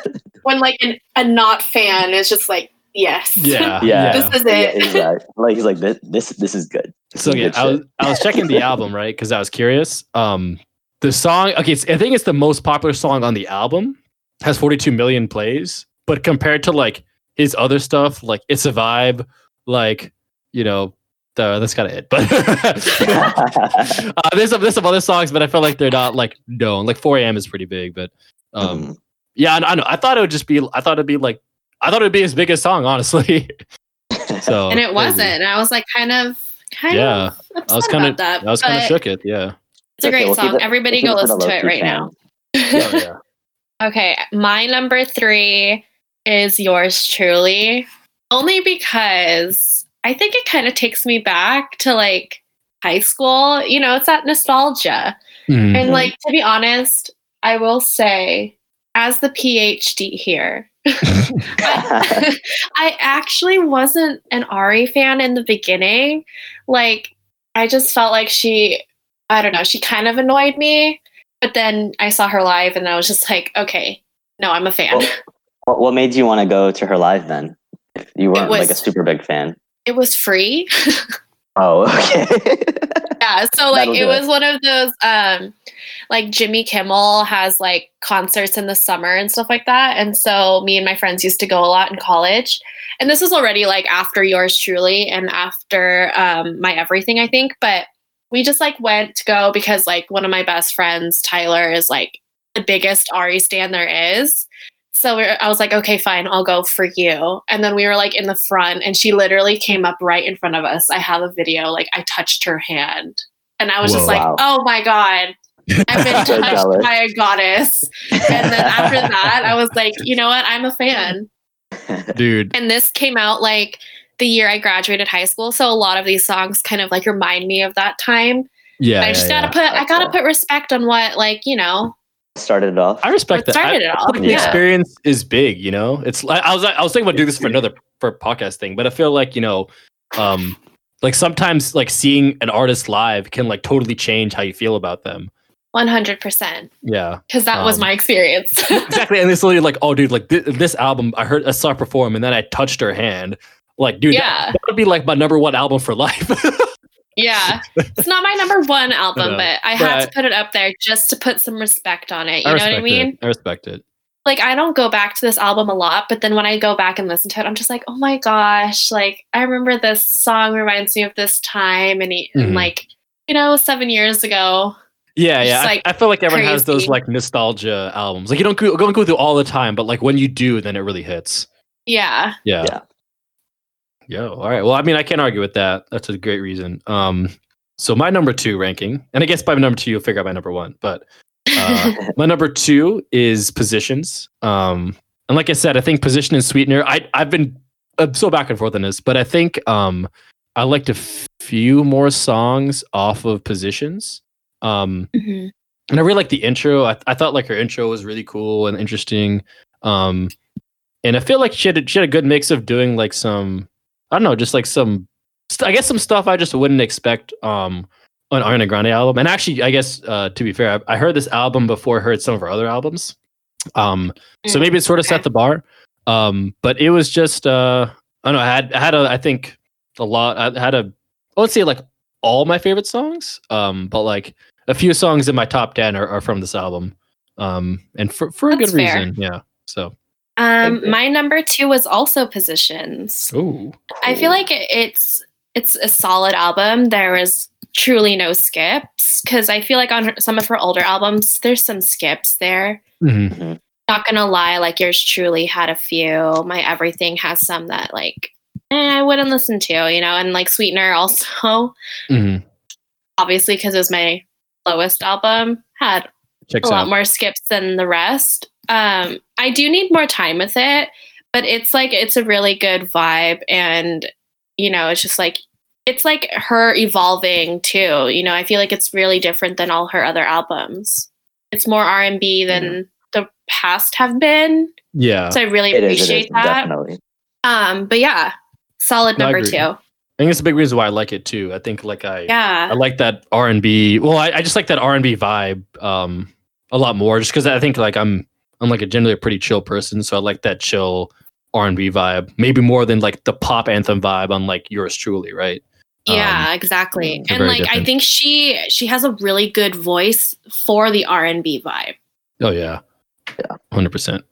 When like an, a not fan is just like, yes. Yeah. Yeah. this is Yeah, it. exactly. Like he's like this. This this is good. This So is yeah, good I was shit. I was checking the album, right? Because I was curious. Um the song, okay, it's, I think it's the most popular song on the album. has 42 million plays, but compared to like his other stuff, like it's a vibe, like you know, the, that's kind of it. But uh, there's some there's some other songs, but I feel like they're not like known. Like 4 a.m. is pretty big, but um, Mhm. yeah, I, I know. I thought it would just be. I thought it'd be like. I thought it'd be his biggest song, honestly. so and it crazy. wasn't. And I was like, kind of, kind Yeah, of upset I was kind of. that. I was kind of shook. It. Yeah. It's a Okay, great we'll song. it- Everybody we'll go keep it for listen to it low-key right now. Oh, yeah. Okay, my number three is yours truly. Only because I think it kind of takes me back to like high school. You know, it's that nostalgia. Mhm. And like to be honest, I will say, as the PhD here, I, I actually wasn't an Ari fan in the beginning. Like, I just felt like she, I don't know, she kind of annoyed me. But then I saw her live and I was just like, okay, no, I'm a fan. Well- what, what made you want to go to her live then? If you weren't like a super big fan. It was free. Oh, okay. yeah so like it was it. one of those um like jimmy kimmel has like concerts in the summer and stuff like that and so me and my friends used to go a lot in college and this was already like after yours truly and after um my everything i think but we just like went to go because like one of my best friends tyler is like the biggest ari stan there is so we I was like, okay, fine, I'll go for you. And then we were like in the front, and she literally came up right in front of us. I have a video, like I touched her hand, and I was just like, Wow. oh my god, I've been touched by a goddess. And then after that, I was like, you know what? I'm a fan. dude. And this came out like the year I graduated high school, so a lot of these songs kind of like remind me of that time. Yeah, I just yeah, gotta yeah. put, I gotta Okay. put respect on what, like you know, Started it off. I respect that. started I, it I all, feel like the yeah. experience is big. You know, it's. I, I was. I was thinking about doing this for another for a podcast thing, but I feel like you know, um, like sometimes like seeing an artist live can like totally change how you feel about them. one hundred percent, Yeah, because that was Um, my experience. exactly. And it's literally like, oh, dude, like thi- this album, I heard I saw her perform, and then I touched her hand. Like, dude, that- yeah, that would be like my number one album for life. yeah. It's not my number one album, know, but I had I- to put it up there just to put some respect on it. You I know what I mean? it. I respect it. like I don't go back to this album a lot, but then when I go back and listen to it, I'm just like, oh my gosh, like I remember this song reminds me of this time, and, he, Mhm. and like you know, seven years ago. Yeah, yeah. I- like, I, feel like everyone has those like nostalgia albums. Like you don't go, don't go through all the time, but like when you do, then it really hits. Yeah, Yeah. Yeah. Yo, all right. Well, I mean, I can't argue with that. That's a great reason. Um, so my number two ranking, and I guess by number two you'll figure out my number one, but uh, my number two is positions. Um, and like I said, I think position and sweetener. I I've been I'm so back and forth on this, but I think um I liked a few more songs off of positions. Um, Mhm. and I really like the intro. I, I thought like her intro was really cool and interesting. Um, and I feel like she had a, she had a good mix of doing like some I don't know, just like some I guess some stuff I just wouldn't expect um on Ariana Grande album. And actually, I guess uh, to be fair, I, I heard this album before I heard some of her other albums. Um, so Mm, maybe it sort of set the bar. Um, but it was just uh, I don't know. I had I had a I think a lot. I had a I would say like all my favorite songs. Um, but like a few songs in my top ten are, are from this album. Um, and for for a That's good fair. reason. Yeah. So. Um, my number two was also Positions. Ooh. I feel like it- it's it's a solid album. There was truly no skips because I feel like on her, some of her older albums, there's some skips there. hmm Not gonna lie, like yours truly had a few. My Everything has some that like eh, I wouldn't listen to, you know, and like Sweetener also, hmm obviously because it was my lowest album, had Checks a lot out. more skips than the rest. Um, I do need more time with it, but it's like it's a really good vibe, and you know, it's just like it's like her evolving too. You know, I feel like it's really different than all her other albums. It's more R and B than the past have been, Yeah. so I really It is, it is, appreciate that. definitely. Um, but yeah, solid No, number agree. two. I think it's a big reason why I like it too. I think like I Yeah, I like that R and B. Well, I, I just like that R and B vibe um a lot more, just because I think like I'm I'm like a generally a pretty chill person, so I like that chill R and B vibe, maybe more than like the pop anthem vibe on like yours truly, right? yeah, exactly. And very like I think she she has a really good voice for the R and B vibe. Oh yeah, Yeah. hundred percent.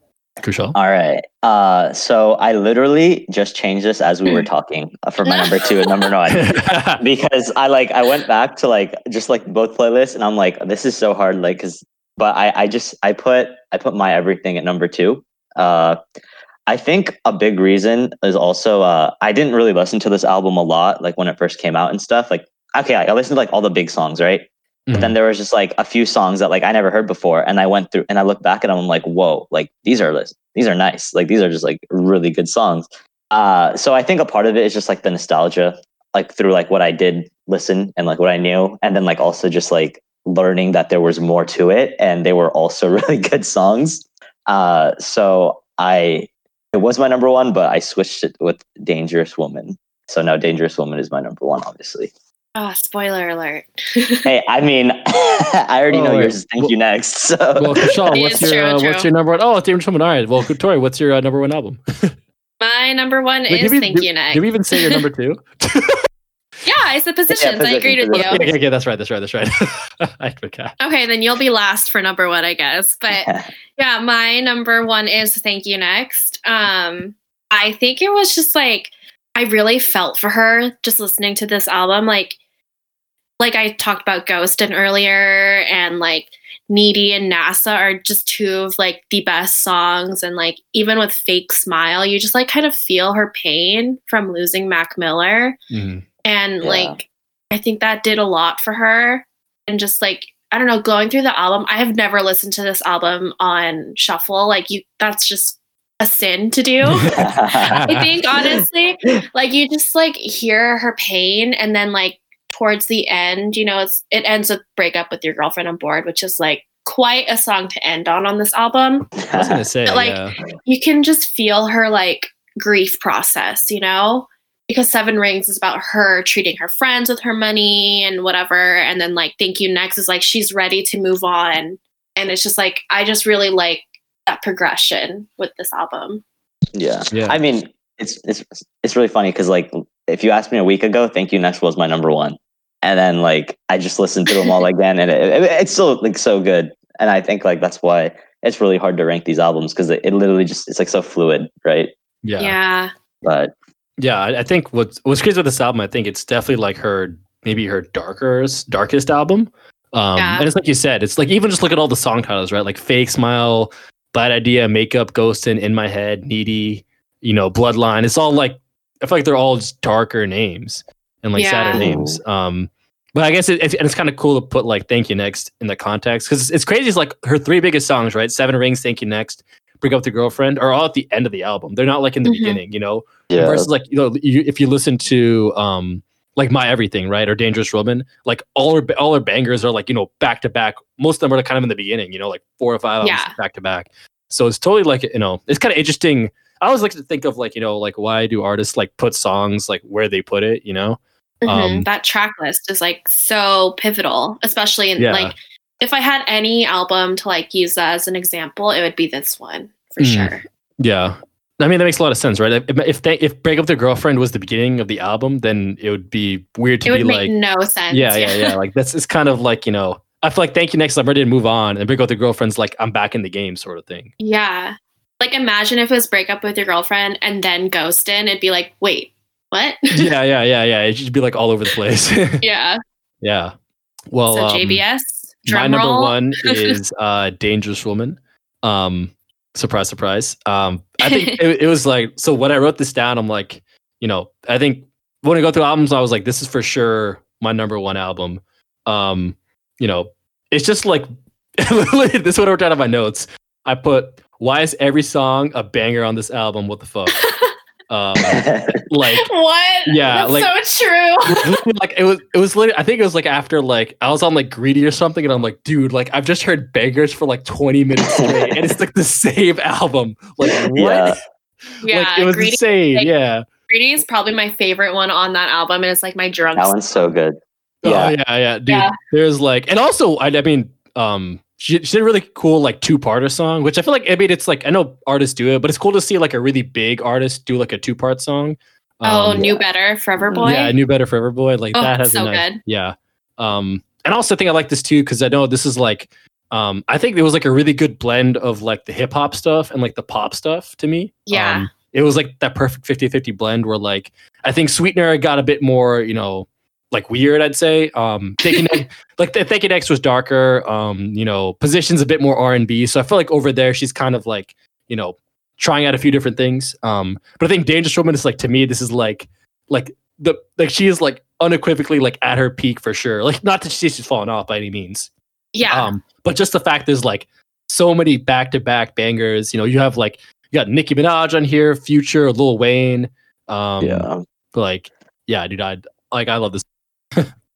Kushal. All right. Uh, so I literally just changed this as we were talking uh, for my number two and number one because I like I went back to like just like both playlists and I'm like this is so hard like because but I I just I put I put my everything at number two. Uh, I think a big reason is also uh, I didn't really listen to this album a lot like when it first came out and stuff. Like okay, I listened to like all the big songs, right? But then there was just like a few songs that like I never heard before, and I went through and I look back at them. I'm like, whoa, like these are these are nice. Like these are just like really good songs. Uh, so I think a part of it is just like the nostalgia, like through like what I did listen and like what I knew, and then like also just like learning that there was more to it, and they were also really good songs. Uh, so I it was my number one, but I switched it with Dangerous Woman. So now Dangerous Woman is my number one, obviously. Oh, spoiler alert. Hey, I mean, I already Oh, know yours. Thank Well- you next. So well, Kushal, what's your true, uh, true. what's your number one? Oh, it's Woman. All right. Well, Tori, what's your uh, number one album? My number one Wait, is we- Thank did- You Next. Did we even say your number two? Yeah, I the positions. I position, agreed with position. you. okay, okay, that's right. That's right. That's right. I forgot. Okay, then you'll be last for number one, I guess. But yeah, my number one is Thank You Next. Um, I think it was just like I really felt for her just listening to this album. Like like I talked about Ghostin earlier and like Needy and NASA are just two of like the best songs and like even with Fake Smile, you just like kind of feel her pain from losing Mac Miller. Mhm. And Yeah. like I think that did a lot for her. And just like I don't know, going through the album, I have never listened to this album on shuffle. Like you that's just a sin to do. I think honestly, like you just like hear her pain and then like towards the end, you know, it's it ends with break up with your girlfriend I'm bored, which is like quite a song to end on on this album. I was gonna say, But, like, yeah. You can just feel her like grief process, you know? Because Seven Rings is about her treating her friends with her money and whatever. And then like Thank You Next is like she's ready to move on. And it's just like I just really like that progression with this album. yeah. Yeah. I mean, it's it's it's really funny because like if you asked me a week ago, Thank You Next was my number one, and then like I just listened to them all again, and it, it, it's still like so good. And I think like that's why it's really hard to rank these albums because it, it literally just it's like so fluid, right? yeah. yeah. But Yeah, I I think what's what's crazy with this album, I think it's definitely like her maybe her darkest darkest album. Um Yeah. and it's like you said, it's like even just look at all the song titles, right? Like Fake Smile, Bad Idea, Makeup, Ghostin, In My Head, Needy, you know, Bloodline. It's all like I feel like they're all just darker names and like sadder names. Um but I guess it, it's, and it's kind of cool to put like Thank You Next in the context because it's, it's crazy. It's like her three biggest songs, right? Seven Rings, Thank You Next, Break Up with Your Girlfriend are all at the end of the album. They're not like in the Mhm. beginning, you know? yeah, versus like you know you, if you listen to um like my everything right or dangerous woman like all her all her bangers are like you know back to back most of them are kind of in the beginning you know like four or five albums Yeah. back to back so it's totally like you know it's kind of interesting i always like to think of like you know like why do artists like put songs like where they put it you know Mhm. Um, that track list is like so pivotal, especially in Yeah. like if I had any album to like use as an example, it would be this one for Mm. sure. yeah I mean that makes a lot of sense, right? If if they if break up their girlfriend was the beginning of the album, then it would be weird to It be like, no sense. yeah, yeah, yeah. Like that's it's kind of like you know, I feel like thank you next. I'm ready to move on, and break up with their girlfriend's like I'm back in the game, sort of thing. Yeah. Like imagine if it was break up with your girlfriend and then ghosting, it'd be like, wait, what? yeah, yeah, yeah, yeah. It'd just be like all over the place. yeah. yeah. Well, so um, JBS, drum my number one is uh, "Dangerous Woman." Um, surprise, surprise. Um, I think it, it was like so. When I wrote this down, I'm like, you know, I think when I go through albums, I was like, this is for sure my number one album. Um, you know, it's just like this is what I wrote down on my notes. I put, "Why is every song a banger on this album? What the fuck?" um, like what? Yeah, That's like- so true. like it was it was literally I think it was like after like I was on like greedy or something and I'm like dude like I've just heard bangers for like 20 minutes straight and it's like the same album like what Yeah. yeah. like it was Greedy, insane like- yeah Greedy is probably my favorite one on that album, and it's like my drunk. that one's so good. oh Yeah. yeah yeah dude Yeah. there's like and also I, I mean um she, she did a really cool like two-parter song which I feel like I mean it's like I know artists do it but it's cool to see like a really big artist do like a two-part song oh, Um, Knew Better, Forever Boy. Yeah, I knew better Forever Boy. Like Oh, that has so a nice, good. Yeah. Um, and also I think I like this too because I know this is like Um, I think it was like a really good blend of like the hip hop stuff and like the pop stuff to me. Yeah. Um, it was like that perfect 50-50 blend where like I think Sweetener got a bit more, you know, like weird, I'd say. Um Thinking like the Thank You Next was darker. Um, you know, positions a bit more R and B. So I feel like over there she's kind of like, you know, trying out a few different things. Um, but I think Dangerous Woman is like to me, this is like like the like she is like unequivocally like at her peak for sure. Like not that she's fallen off by any means. Yeah. Um, but just the fact there's like so many back to back bangers. You know, you have like you got Nicki Minaj on here, Future, Lil Wayne. Um, yeah. like yeah, dude, I like I love this.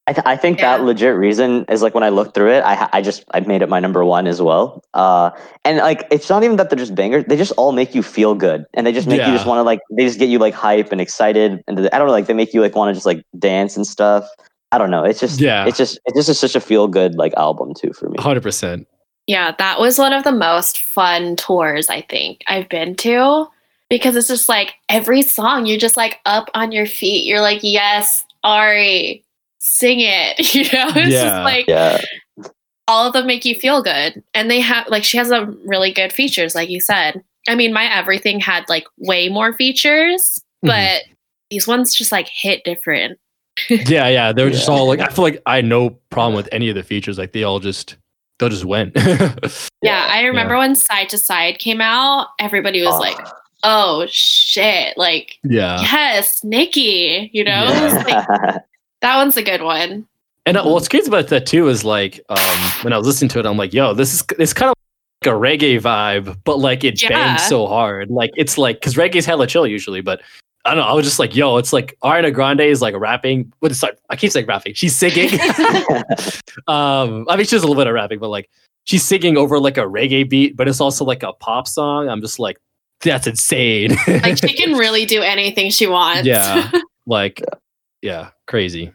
I, th- I think Yeah. that legit reason is like when I looked through it, I I just I made it my number one as well. Uh, and like it's not even that they're just bangers; they just all make you feel good, and they just make you just want to like they just get you like hype and excited, and I don't know, like they make you like want to just like dance and stuff. I don't know. It's just Yeah. It's just it's just a, such a feel good like album too for me. Hundred percent. Yeah, that was one of the most fun tours I think I've been to because it's just like every song you're just like up on your feet. You're like, "Yes, Ari, sing it." You know, it's Yeah. just like Yeah, all of them make you feel good. And they have like she has some really good features like you said. I mean, my everything had like way more features, Mhm. but these ones just like hit different. Yeah, yeah. They were just Yeah. all like I feel like I had no problem with any of the features. Like they all just they'll just went. Yeah, I remember when Side to Side came out, everybody was Oh, like, "Oh shit!" Like, yeah. yes, Nicki. You know, Yeah. Like, that one's a good one. And uh, what's crazy about that too is like um, when I was listening to it, I'm like, yo, this is it's kind of like a reggae vibe, but like it Yeah. bangs so hard. Like it's like because reggae's hella chill usually, but I don't know. I was just like, yo, it's like Ariana Grande is like rapping. What is I keep saying rapping. She's singing. um, I mean, she's a little bit of rapping, but like she's singing over like a reggae beat, but it's also like a pop song. I'm just like, that's insane. like she can really do anything she wants. Yeah. like, yeah, crazy.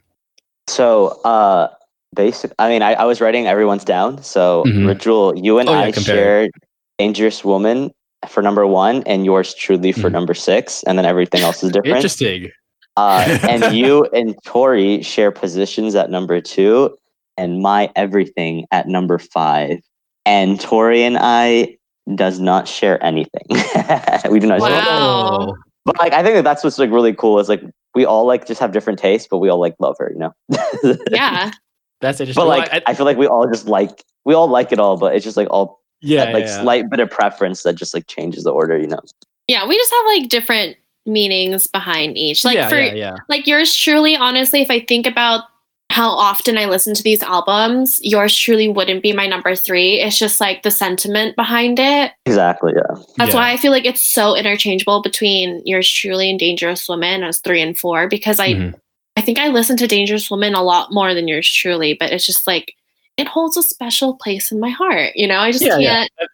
So, uh, basic. I mean, I, I was writing everyone's down. So, Mhm. Rajul, you and Oh, I compare. shared "Dangerous Woman" for number one, and yours truly for Mhm. number six, and then everything else is different. Interesting. Uh, and you and Tori share positions at number two, and my everything at number five. And Tori and I does not share anything. we do not share. Wow. But like, I think that that's what's like really cool is like we all like just have different tastes, but we all like love her, you know. yeah. that's interesting. But Well, like, I- I, feel like we all just like we all like it all, but it's just like all yeah, that, like yeah. slight bit of preference that just like changes the order, you know. Yeah. We just have like different meanings behind each. Like yeah, for yeah, yeah. like yours truly, honestly, if I think about how often I listen to these albums, yours truly wouldn't be my number three. It's just like the sentiment behind it. Exactly. Yeah. That's Yeah. why I feel like it's so interchangeable between yours truly and Dangerous Woman as three and four because I Mhm. I think I listen to Dangerous Woman a lot more than yours truly, but it's just like it holds a special place in my heart. You know, I just Yeah, can't. yeah. I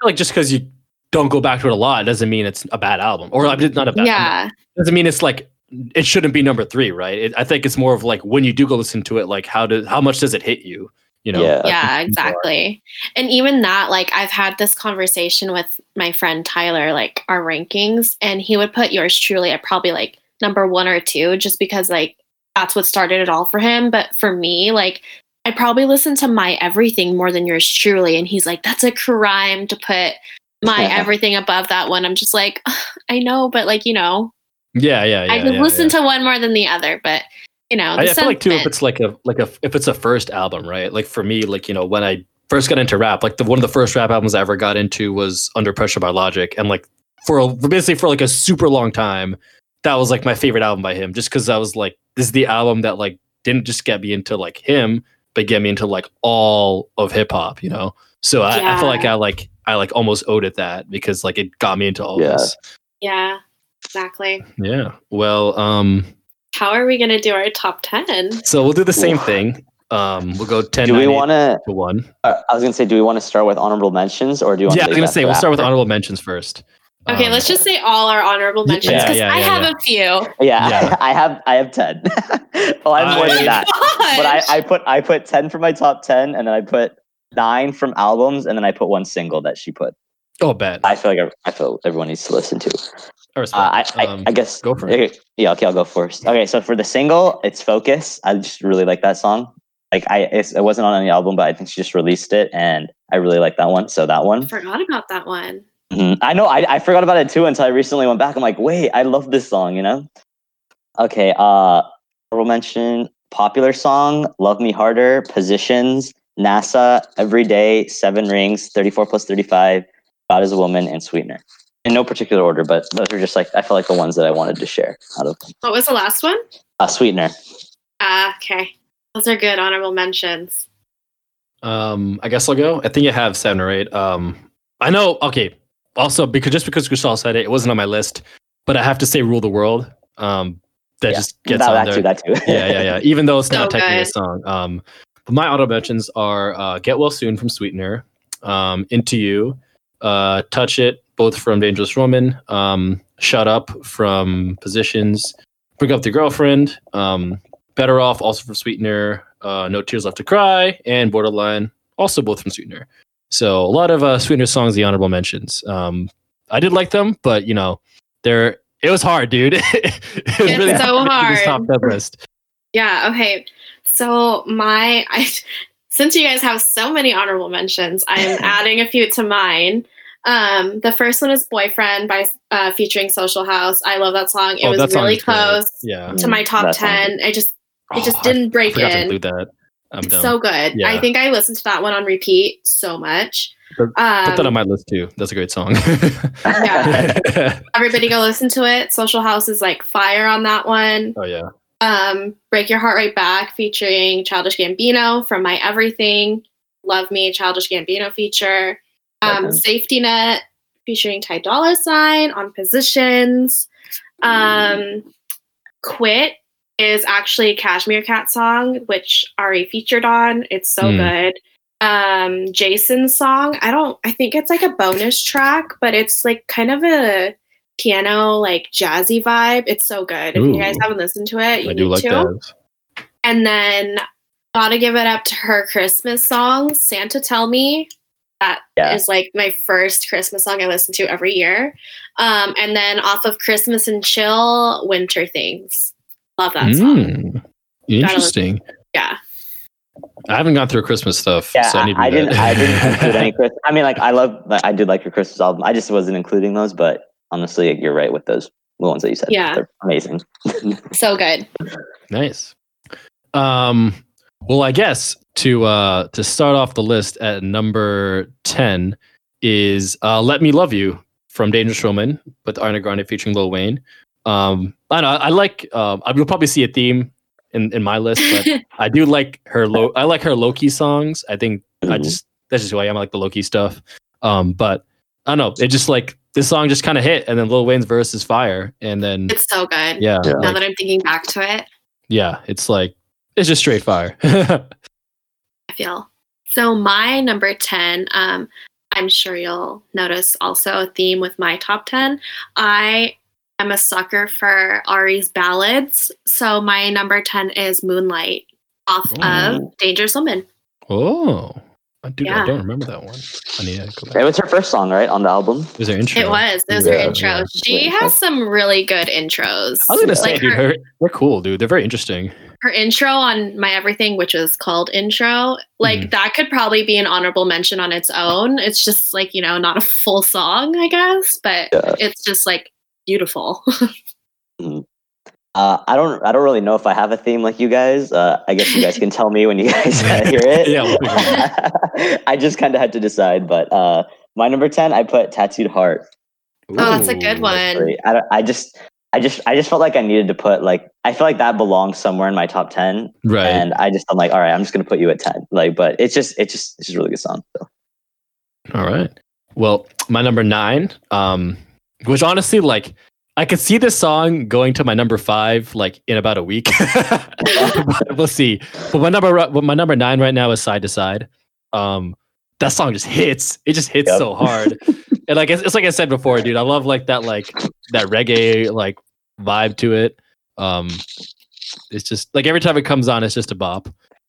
feel like just because you don't go back to it a lot doesn't mean it's a bad album, or I mean, not a bad. Yeah, doesn't mean it's like it shouldn't be number three, right? It, I think it's more of like when you do go listen to it, like how does how much does it hit you? You know? Yeah. yeah, exactly. And even that, like, I've had this conversation with my friend Tyler, like our rankings, and he would put yours truly at probably like number one or two, just because like that's what started it all for him. But for me, like, I probably listen to my everything more than yours truly, and he's like, that's a crime to put my everything above that one. I'm just like, I know, but like, you know, yeah, yeah. yeah I just yeah, listen yeah. to one more than the other, but you know, the I, I feel like too if it's like a like a if it's a first album, right? Like for me, like you know when I first got into rap, like the one of the first rap albums I ever got into was Under Pressure by Logic, and like for a, basically for like a super long time, that was like my favorite album by him, just because I was like, this is the album that like didn't just get me into like him, but get me into like all of hip hop, you know. So I, I feel like I like I like almost owed it that because like it got me into all Yeah. this. yeah, exactly. Yeah. Well, um, How are we gonna do our top ten? so we'll do the same Oof. thing. Um, we'll go ten. Do we want to? to one. Uh, I was gonna say, do we want to start with honorable mentions, or do you want? Yeah, I to was gonna say we'll start with honorable mentions first. Okay, Um, let's just say all our honorable mentions yeah, because yeah, I have yeah. a few. Yeah, Yeah. I have I have ten. well, I have more I- than that. Gosh. But I, I put I put ten for my top ten, and then I put nine from albums, and then I put one single that she put. Oh, bad. I feel like I, I feel everyone needs to listen to. I Uh, I, it. I, Um, I guess go for it. yeah, okay, I'll go first. Okay, so for the single, it's "Focus." I just really like that song. Like I, it's, it wasn't on any album, but I think she just released it, and I really like that one. So that one. I Forgot about that one. Mhm. I know. I, I forgot about it too until I recently went back. I'm like, wait, I love this song. You know. Okay. Uh, honorable mention: popular song, "Love Me Harder," "Positions," NASA, "Every Day," Seven Rings, "34 plus 35," "God is a Woman," and "Sweetener." In no particular order, but those are just like I felt like the ones that I wanted to share out of. What was the last one? Uh, "Sweetener." Ah, okay. Those are good honorable mentions. Um, I guess I'll go. I think I have seven or eight. Um, I know. Okay. Also, because just because Kushal said it, it wasn't on my list, but I have to say "Rule the World." Um, that Yeah. just gets that, on that there. too. That too. yeah, yeah, yeah. Even though it's not So technically a song. Um, but my auto mentions are uh, "Get Well Soon" from Sweetener, um, "Into You," uh, "Touch It," both from Dangerous Woman, um, "Shut Up" from Positions, "Break Up Your Girlfriend," um, "Better Off" also from Sweetener, uh, "No Tears Left to Cry," and "Borderline" also both from Sweetener. So a lot of uh, Sweetener songs, the honorable mentions. Um, I did like them, but you know, they're it was hard, dude. it was It's so hard to make this hard. top 10 list. Yeah, okay. So my I since you guys have so many honorable mentions, I'm adding a few to mine. Um, the first one is "Boyfriend" by uh, featuring Social House. I love that song. It Oh, was really is great. close Yeah. to my top That song. ten. I just it just Oh, I didn't break forgot to in. include that. I'm It's dumb. so good. Yeah. I think I listened to that one on repeat so much. Put- Put that on Um, my list too. That's a great song. Yeah. everybody go listen to it. Social House is like fire on that one. oh yeah. um, Break Your Heart Right Back featuring Childish Gambino from My Everything. Love Me, Childish Gambino feature. Um, Safety Net featuring Ty Dolla Sign on Positions. Um, Quit is actually a Cashmere Cat song, which Ari featured on. It's so Hmm. good. Um, Jason's song, I don't, I think it's like a bonus track, but it's like kind of a piano, like jazzy vibe. It's so good. If you guys haven't listened to it, you I need do like to. And then gotta give it up to her Christmas song, Santa Tell Me. That is Yeah. like my first Christmas song I listen to every year. Um, and then off of Christmas and Chill, Winter Things. Love that song. Mm, interesting. Yeah. I haven't gone through Christmas stuff, Yeah, so I need to I, I didn't. I didn't include any Chris. I mean, like I love. Like, I did like your Christmas album. I just wasn't including those. But honestly, you're right with those the ones that you said. Yeah. they're amazing. So good. Nice. Um, well, I guess to uh to start off the list at number ten is uh "Let Me Love You" from Dangerous Woman with Ariana Grande featuring Lil Wayne. Um, I know. I like. Um, I will probably see a theme in in my list, but I do like her low. I like her low key songs. I think I Mhm. just that's just who I am. I like the low key stuff. Um, but I don't know. It just like this song just kind of hit, and then Lil Wayne's verse is fire, and then it's so good. yeah, Yeah. Now like, that I'm thinking back to it, yeah, it's like it's just straight fire. Feel. So my number 10, um, I'm sure you'll notice also a theme with my top 10. I am a sucker for Ari's ballads. So my number 10 is Moonlight off Oh. of Dangerous Woman. oh, I do. I don't remember that one. I need to go It was her first song, right, on the album. It was her intro? It was. It was Yeah, her intro. yeah. She has some really good intros. I was gonna say, like dude, her, her, they're cool, dude. They're very interesting. her intro on My Everything, which was called Intro, like Mhm. that could probably be an honorable mention on its own. It's just like, you know, not a full song, I guess, but Yeah. it's just like beautiful. Uh, I don't. I don't really know if I have a theme like you guys. Uh, I guess you guys can tell me when you guys uh, hear it. Yeah, we'll figure I just kind of had to decide, but uh, my number ten, I put "Tattooed Heart." Oh, that's a good one. I, don't- I just, I just, I just felt like I needed to put like I feel like that belongs somewhere in my top ten, Right. and I just I'm like, all right, I'm just gonna put you at ten. Like, but it's just, it's just, it's just a really good song. So. All right. Well, my number nine, um, which honestly, like, I could see this song going to my number five, like in about a week. We'll see. But my number, my number nine right now is side to side. Um, that song just hits. It just hits Yep. so hard. and like it's, it's like I said before, dude. I love like that, like that reggae like vibe to it. Um, it's just like every time it comes on, it's just a bop.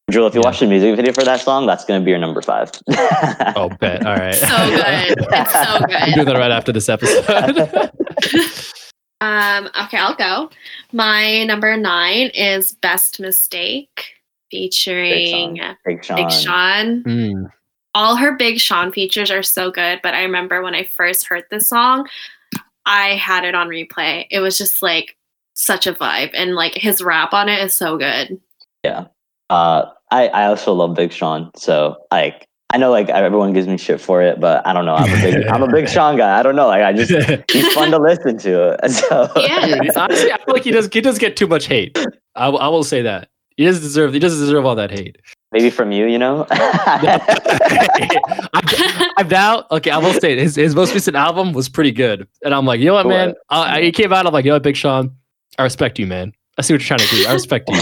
Jewel, if you Yeah. watch the music video for that song, that's gonna be your number five. Oh, bet. All right. so good. It's so I'm good. doing that right after this episode. Um, okay, I'll go. My number nine is Best Mistake featuring Big Sean. Big Sean. Mm. All her Big Sean features are so good, but I remember when I first heard this song, I had it on replay. It was just like such a vibe, and like his rap on it is so good. Yeah. Uh, I I also love Big Sean. So like I know like everyone gives me shit for it, but I don't know. I'm a big I'm a Big Sean guy. I don't know. Like I just he's fun to listen to. So Yeah. Honestly, I feel like he does he does get too much hate. I, will- I will say that he doesn't deserve he doesn't deserve all that hate. maybe from you, you know. I, I doubt. Okay, I will say his his most recent album was pretty good, and I'm like, you know what, man? Uh, he came out. I'm like, you know what, Big Sean, I respect you, man. I see what you're trying to do. I respect you.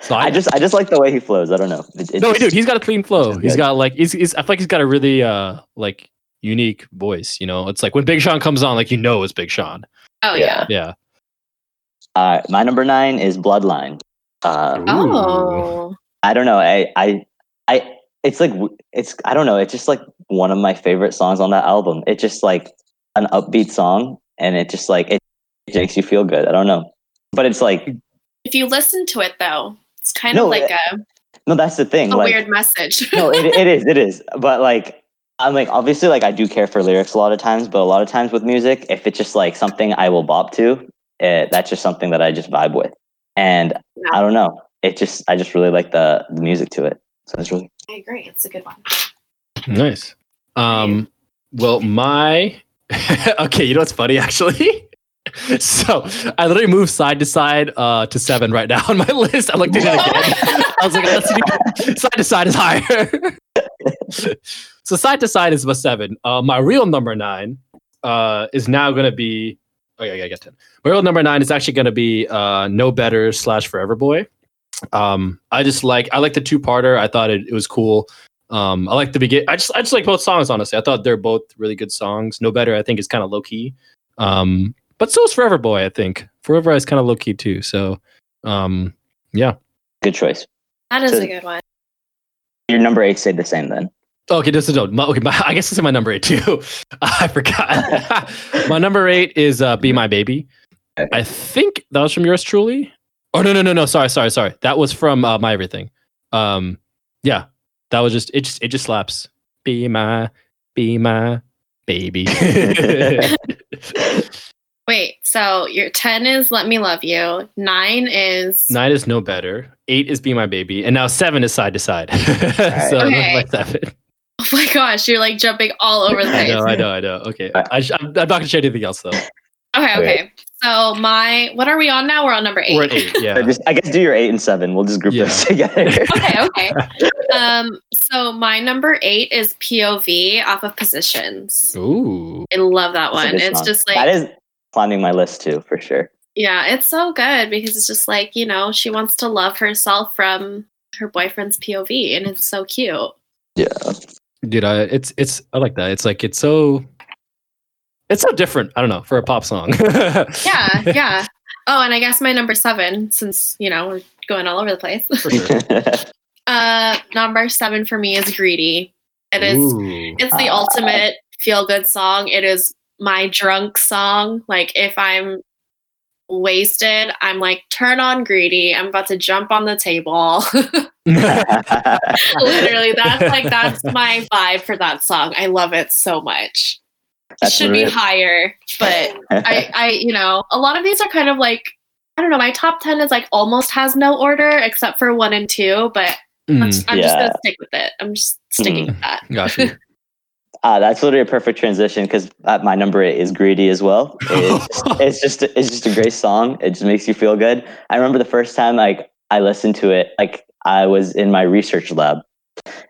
So I, I just I just like the way he flows. I don't know. It- it's no, just- dude, he's got a clean flow. He's got like he's, he's I feel like he's got a really uh like unique voice. You know, it's like when Big Sean comes on, like you know it's Big Sean. Oh Yeah. yeah. Yeah. Uh, my number nine is Bloodline. Uh, Oh. I don't know. I, I, I, it's like, it's, I don't know. It's just like one of my favorite songs on that album. It's just like an upbeat song and it just like, it, it makes you feel good. I don't know. But it's like, If you listen to it though, it's kind No, of like a, no, that's the thing. a like, weird message. no, it, it is, it is. But like, I'm like, obviously, like, I do care for lyrics a lot of times, but a lot of times with music, if it's just like something I will bop to, it, that's just something that I just vibe with. And Yeah. I don't know. It just, I just really like the, the music to it. So it's really, I agree. It's a good one. Nice. Um, well, my okay, you know what's funny actually? so I literally moved side to side uh, to seven right now on my list. I looked at it again. I was like, let's side to side is higher. so side to side is my seven. Uh, my real number nine uh, is now going to be. Oh yeah, yeah, I get ten. My real number nine is actually going to be uh, No Better slash Forever Boy. Um, I just like I like the two parter. I thought it, it was cool. Um, I like the begin. I just I just like both songs. Honestly, I thought they're both really good songs. No better. I think is kind of low key. Um, but so is Forever Boy. I think Forever is kind of low key too. So, um, yeah. good choice. That is So- a good one. Your number eight stayed the same then. Okay, this is no. My, okay, my, I guess this is my number eight too. I forgot. my number eight is uh, "Be My Baby." I think that was from yours truly. Oh no no no no! Sorry sorry sorry. That was from uh, my everything. Um, yeah, that was just it. Just it just slaps. Be my, be my baby. Wait, so your 10 is Let Me Love You. Nine is Nine is no better. Eight is be my baby, and now seven is side to side. so Okay. like seven. Oh my gosh, you're like jumping all over the I place. know I know I know. Okay, I, I am I'm not gonna share anything else though. Okay, okay. So my what are we on now? We're on number eight. We're at eight. So Yeah. just, I guess do your eight and seven. We'll just group Yeah. this together. okay, okay. Um, so my number eight is POV off of Positions. Ooh. I love that That's one. It's song. just like that is climbing my list too, for sure. yeah, it's so good because it's just like, you know, she wants to love herself from her boyfriend's POV and it's so cute. Yeah. Dude, I, it's it's I like that. It's like it's so it's so different. I don't know for a pop song. Yeah, yeah. Oh, and I guess my number seven, since you know we're going all over the place. for sure. Uh, number seven for me is "Greedy." It is. Ooh. It's the Ah. ultimate feel good song. It is my drunk song. Like if I'm wasted, I'm like, turn on greedy. I'm about to jump on the table. Literally, that's like that's my vibe for that song. I love it so much. It That's should be higher, but I, I, you know, a lot of these are kind of like I don't know. My top ten is like almost has no order except for one and two, but I'm, Mm, just, I'm just gonna stick with it. I'm just sticking with that. got you. Uh, that's literally a perfect transition because my number eight is "Greedy" as well. It's, it's just it's just a great song. It just makes you feel good. I remember the first time like I listened to it, like I was in my research lab,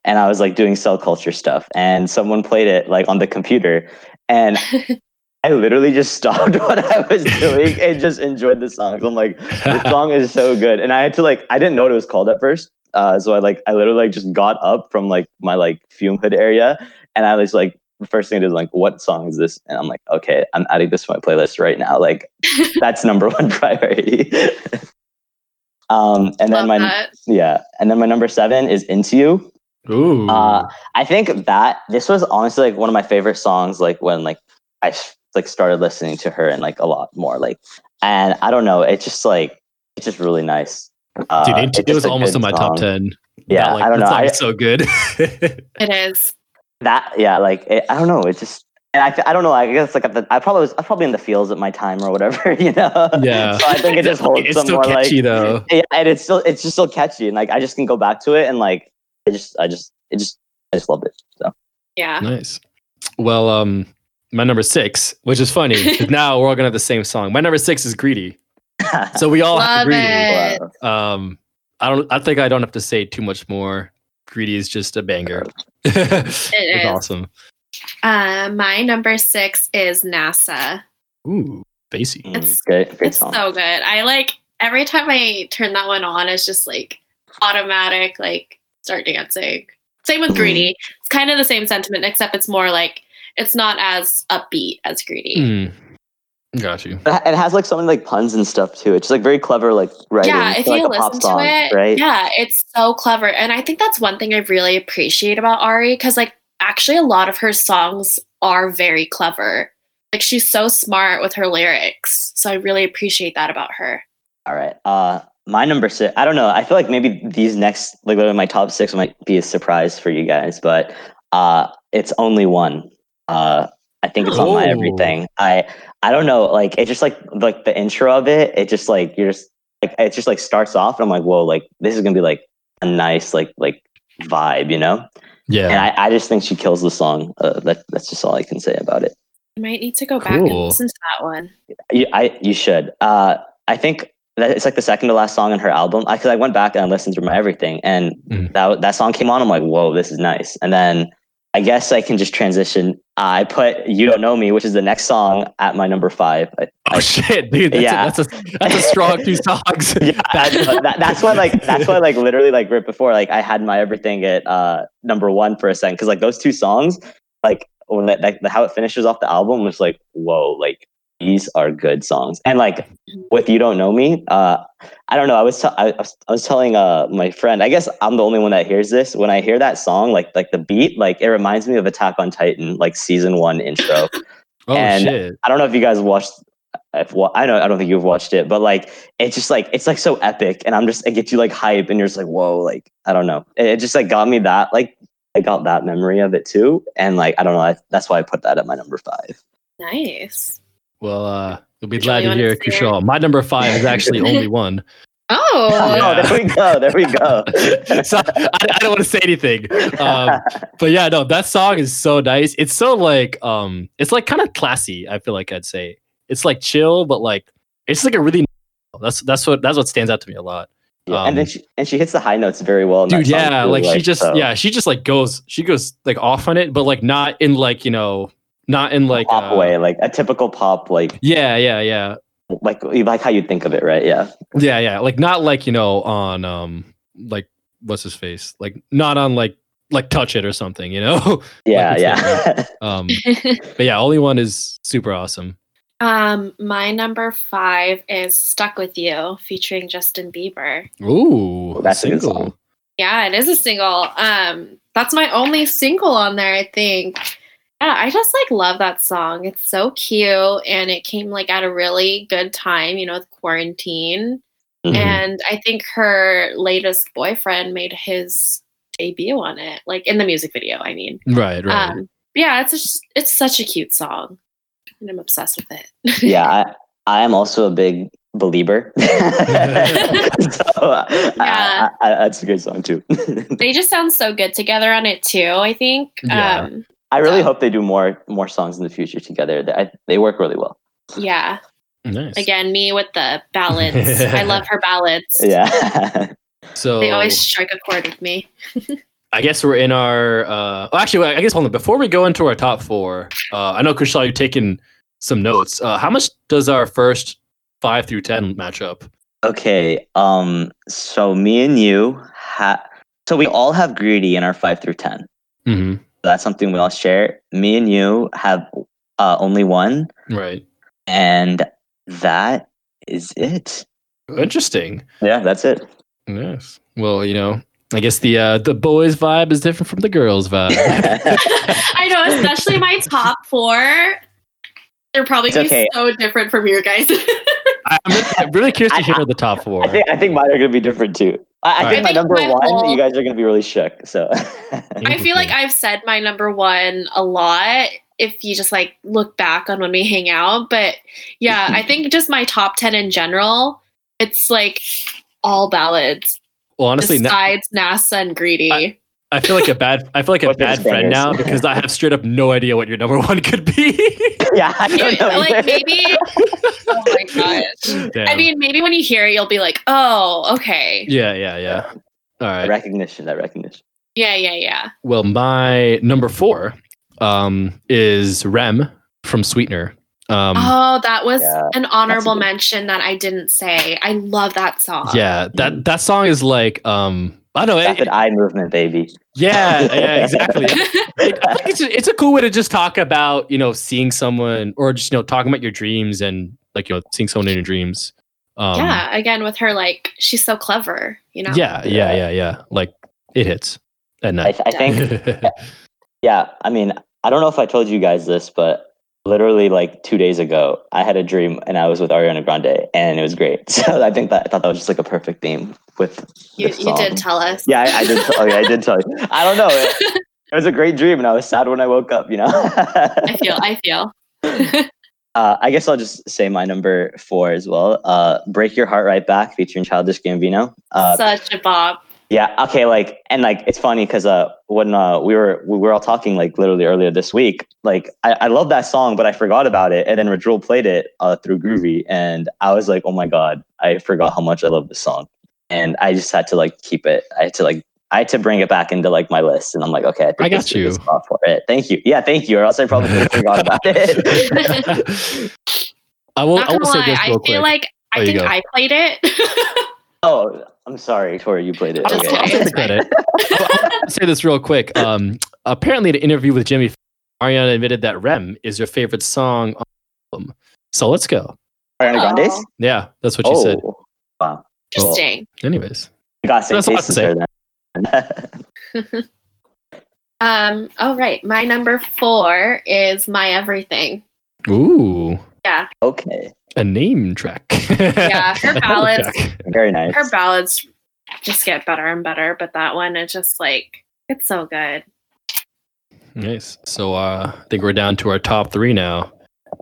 and I was like doing cell culture stuff, and someone played it like on the computer, and I literally just stopped what I was doing and just enjoyed the song. I'm like, the song is so good, and I had to like I didn't know what it was called at first, uh, so I like I literally like just got up from like my like fume hood area, and I was like. The first thing I did was like, what song is this? And I'm like, okay, I'm adding this to my playlist right now. Like, that's number one priority. um, and then Love my that. yeah, and then my number seven is "Into You." Ooh. Uh, I think that this was honestly like one of my favorite songs. Like when like I like started listening to her and like a lot more. Like, and I don't know, it's just like it's just really nice. Uh, Dude, it's it, it was almost in my top 10. Yeah, That, like, I don't that know. song I, is so good. It is. that yeah, like it, I don't know. It just and I, I don't know. I guess like at the, I probably was I was probably in the fields at my time or whatever, you know. Yeah. So I think it just holds it's some still more catchy like though. yeah, and it's still it's just still catchy and like I just can go back to it and like I just I just it just I just loved it. So Yeah. Nice. Well, um, my number six, which is funny, now we're all gonna have the same song. My number six is Greedy. So we all have Love Greedy. it. Um, I don't. I think I don't have to say too much more. Greedy is just a banger. it's is. awesome. Uh, my number six is NASA. Ooh, bassy. Mm, It's- great great It's song. so good. I like every time I turn that one on, it's just like automatic, like start dancing. Same with. Greedy. It's kind of the same sentiment, except it's more like it's not as upbeat as Greedy. Mm, got you. It it has like so many like puns and stuff too. It's just like very clever like writing. Yeah, if for, like you a pop listen to song, it, right? yeah, it's so clever. And I think that's one thing I really appreciate about Ari because, like, actually, a lot of her songs are very clever. Like, she's so smart with her lyrics. So I really appreciate that about her. All right. Uh, my number six. I don't know. I feel like maybe these next, like literally my top six, might be a surprise for you guys, but uh, it's only one. Uh, I think it's on my everything. I I don't know. Like it just like like the intro of it. It just like you're just like it just like starts off, and I'm like, whoa, like this is gonna be like a nice like like vibe, you know. Yeah. And I, I just think she kills the song. Uh, that that's just all I can say about it. I might need to go back and listen to that one. You, I you should. Uh, I think that it's like the second to last song on her album. I Because I, went back and I listened through my everything, and Mhm. that that song came on. I'm like, whoa, this is nice. And then I guess I can just transition. I put "You Don't Know Me," which is the next song, at my number five. I, oh shit, dude. That's Yeah. A, that's a that's a strong two songs. yeah, I that, that's why like that's why like literally like right before like I had my everything at uh number one for a second because like those two songs like when that, like how it finishes off the album was like whoa like these are good songs and like with you don't know me uh I don't know I was t- I, I was I was telling uh my friend I guess I'm the only one that hears this when I hear that song like like the beat like it reminds me of Attack on Titan like season one intro Oh And- shit. I don't know if you guys watched. If, well, I know I don't think you've watched it, but like it's just like it's like so epic, and I'm just it gets you like hype, and you're just like whoa, like I don't know, it, it just like got me that like I got that memory of it too, and like I don't know, I, that's why I put that at my number five. Ninice. Well, uh, you'll be Which glad you to hear, say? Kushal. My number five is actually only one. Oh, Yeah. Oh, there we go, there we go. so I, I don't want to say anything. Um, but yeah, no, that song is so nice. It's so like um it's like kind of classy, I feel like I'd say. It's like chill, but like it's like a really that's that's what that's what stands out to me a lot. Yeah, and then Um, she and she hits the high notes very well. Dude, yeah, too, like she just so, yeah, she just like goes she goes like off on it, but like not in like, you know, not in like pop uh, way, like a typical pop, like Yeah, yeah, yeah. like like how you think of it, right? Yeah, Yeah, yeah. Like not like, you know, on um like what's his face? Like not on like like touch it or something, you know? yeah, it's yeah. um but yeah, only one is super awesome. um, my number five is "Stuck with You" featuring Justin Bieber. Ooh, That's a good single. song. Yeah, it is a single. Um, that's my only single on there, I think. Yeah, I just like love that song. It's so cute and it came like at a really good time, you know, with quarantine. Mhm. And I think her latest boyfriend made his debut on it, like in the music video, I mean. Right, right. Um, yeah, it's just it's such a cute song. And I'm obsessed with it. yeah, I, I am also a big believer. so uh, Yeah. I, I, that's a good song too. they just sound so good together on it too, I think. Yeah. Um, I really Yeah. hope they do more more songs in the future together. They, I, they work really well. yeah. nice. Again, me with the ballads. I love her ballads. Yeah. So They always strike a chord with me. I guess we're in our uh well, actually I guess hold on before we go into our top four, uh I know Kushal you've taken some notes. Uh how much does our first five through ten match up? okay. Um. So me and you have. So we all have greedy in our five through ten. Mm-hmm. That's something we all share. Me and you have uh, only one, Right. and that is it. Interesting. Yeah, that's it. Yes. Well, you know, I guess the uh the boys vibe is different from the girls vibe. I know, especially my top four. They're probably gonna okay. be so different from your guys. I'm, I'm really curious to hear the top four. I think I think mine are gonna be different too. I, I Alright. think my number my one, whole- you guys are gonna be really shook. So I feel like I've said my number one a lot if you just like look back on when we hang out. But yeah, I think just my top 10 in general, it's like all ballads well, honestly, now, besides NASA and Greedy. I feel like a bad. I feel like a What's bad friend bangers? now because I have straight up no idea what your number one could be. yeah, I don't know. like maybe, oh my gosh. Damn. I mean, maybe when you hear it, you'll be like, oh, okay. yeah, yeah, yeah. All right. That recognition, that recognition. Yeah, yeah, yeah. Well, my number four um, is Rem from Sweetener. Um, oh, that was yeah, an honorable good- mention that I didn't say. I love that song. yeah, that that song is like um, I don't know. Rapid it- eye movement, baby. Yeah, yeah, exactly. It- I think it's a, it's a cool way to just talk about you know seeing someone or just you know talking about your dreams and like you know seeing someone in your dreams. Um, yeah, again with her like she's so clever, you know. yeah, yeah, yeah, yeah. Like it hits at I, night. I think Yeah, I mean, I don't know if I told you guys this, but literally like two days ago, I had a dream and I was with Ariana Grande, and it was great. So I think that I thought that was just like a perfect theme with. You, you did tell us. Yeah, I, I did. Oh, yeah, I did tell you. I don't know. It, it was a great dream, and I was sad when I woke up. You know. I feel I feel. Uh, I guess I'll just say my number four as well. Uh, "Break Your Heart Right Back" featuring Childish Gambino. Uh, Such a bop. Yeah. Okay. Like, and like, it's funny because uh, when uh, we were we were all talking like literally earlier this week, like I, I love that song, but I forgot about it, and then Rajul played it uh, through Groovy, and I was like, oh my god, I forgot how much I love this song, and I just had to like keep it. I had to like. I had to bring it back into like my list, and I'm like, okay, I, think I got this is a you. spot for it. Thank you. Yeah, thank you. Or else I probably forgot about it. I will. Not I will gonna say lie, this I real feel quick. like I There you think. I played it. oh, I'm sorry, Tori, you played it. I'll, Just I'll take the credit. I'll, I'll say this real quick. Um, apparently, in an interview with Jimmy, Ariana admitted that "Rem" is your favorite song on the album. So let's go. Ariana Grande's. Yeah, that's what she Oh, said. wow. Interesting. Anyways, You got same That's a lot to say. then. Um. All right. My number four is my everything. ooh, Yeah. okay, a name track. Yeah, her A ballads- very nice. Her ballads just get better and better, but that one is just like it's so good. Nice. So uh, I think we're down to our top three now.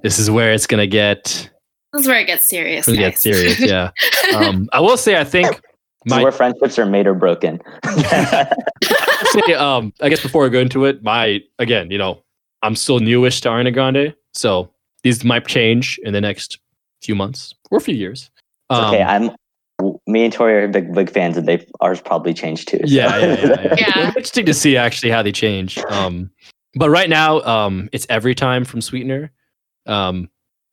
This is where it's gonna get This is where it gets serious. gonna get guys. serious. Yeah. Um, I will say, I think my where friendships are made or broken. say, um, I guess before I go into it, my again, you know, I'm still newish to Ariana Grande, so these might change in the next few months or a few years. Um, okay, I'm. Me and Tori are big big fans, and they ours probably changed too. so. yeah, yeah, yeah, yeah. Yeah. Interesting to see actually how they change. Um, but right now, um, it's every time from Sweetener. Um,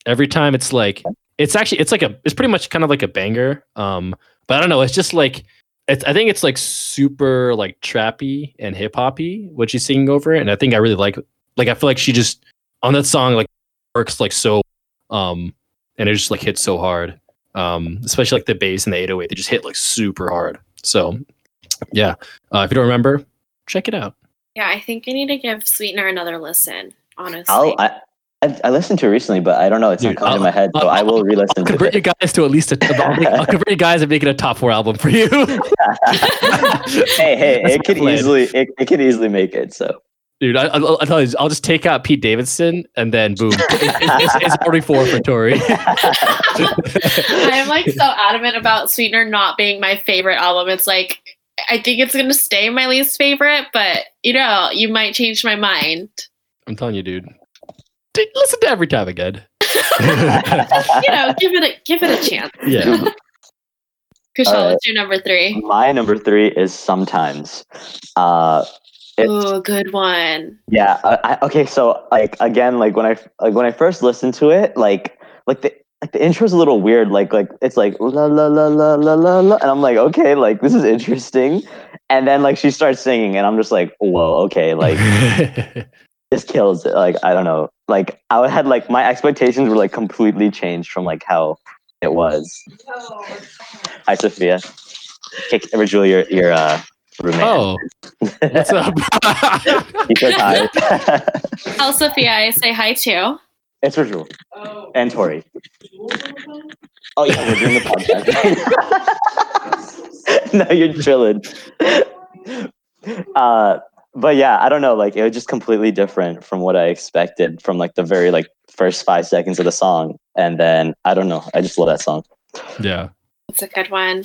every time it's like it's actually it's like a it's pretty much kind of like a banger. Um, but I don't know, it's just like it's I think it's like super like trappy and hip hoppy what she's singing over it, and I think I really like like I feel like she just on that song like works like so um and it just like hits so hard um especially like the bass and the 808 they just hit like super hard so yeah uh, if you don't remember check it out Yeah, I think I need to give Sweetener another listen. Honestly. I'll, I, I I listened to it recently, but I don't know. It's Dude, not coming to I'll- my head, so I'll- I will I'll re-listen to convert you it. guys to at least a I'll, make, I'll convert you guys and make it a top four album for you hey, hey, That's it could plan. easily it, it could easily make it. So dude I, I'll, I'll tell you I'll just take out Pete Davidson and then boom it's, it's, it's already four for Tori I'm like so adamant about Sweetener not being my favorite album. It's like I think it's gonna stay my least favorite, but you know, you might change my mind. I'm telling you dude Dude, listen to every time again You know, give it a give it a chance. yeah Kushal, Alright. what's your number three? my number three is sometimes. Uh, It's- Oh, good one. Yeah. I, I, okay. So like again, like when I like when I first listened to it, like like the like the intro's a little weird. Like like it's like la la la la la la la, and I'm like, okay, like this is interesting. And then like she starts singing, and I'm just like, whoa, okay, like this kills it. Like I don't know. Like I had like my expectations were like completely changed from like how it was. Hi, Sophia. Okay, Julie, your your uh, roommate. oh what's up He's so tired. Tell Sophia I say hi too. it's Rajul and Tori. Oh yeah, we're doing the podcast. no, you're chilling. Uh, but yeah, I don't know. Like it was just completely different from what I expected from like the very like first five seconds of the song, and then I don't know. I just love that song. Yeah. It's a good one.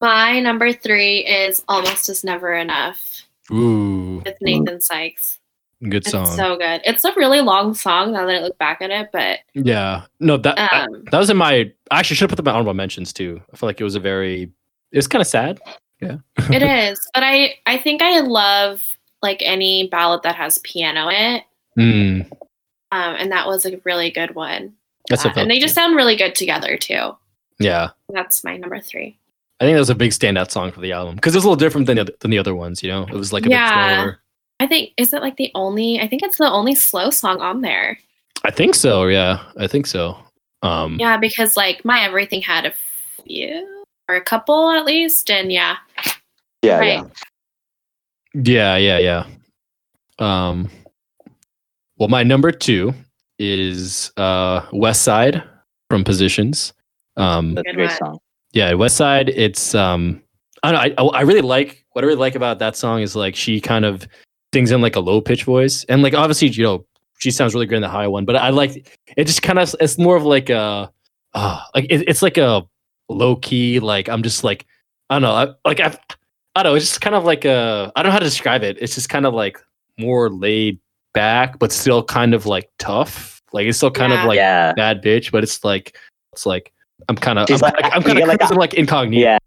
My number three is Almost Is Never Enough Ooh, with Nathan Sykes. good It's song. so good. It's a really long song now that I look back at it, but yeah. No, that I- um, that was in my. I actually should have put them in my honorable mentions too. I feel like it was a very. It was kind of sad. Yeah, it is. But I I think I love like any ballad that has piano in it. Mm, Um, and that was a really good one. that's Uh, a and they just sound really good together too. yeah. That's my number three. I think that was a big standout song for the album because it was a little different than the, than the other ones. You know, it was like a Yeah. bit slower. I think is it like the only I think it's the only slow song on there. I think so. Yeah, I think so. Um, Yeah, because like my everything had a few or a couple at least, and yeah, Yeah, right. yeah. yeah, yeah, yeah. Um, well, my number two is uh, West Side from Positions. Um, That's a Good great song. Yeah, West Side. It's um, I don't know. I, I really like what I really like about that song is like she kind of sings in like a low pitch voice, and like obviously you know she sounds really good in the high one, but I like it. Just kind of it's more of like a uh, like it, it's like a low key like I'm just like I don't know I, like I I don't know it's just kind of like a I don't know how to describe it. It's just kind of like more laid back, but still kind of like tough. Like it's still kind Yeah. of like yeah, bad bitch, but it's like it's like I'm kind of I'm, like- like, I'm kind of like a- like incognito. yeah.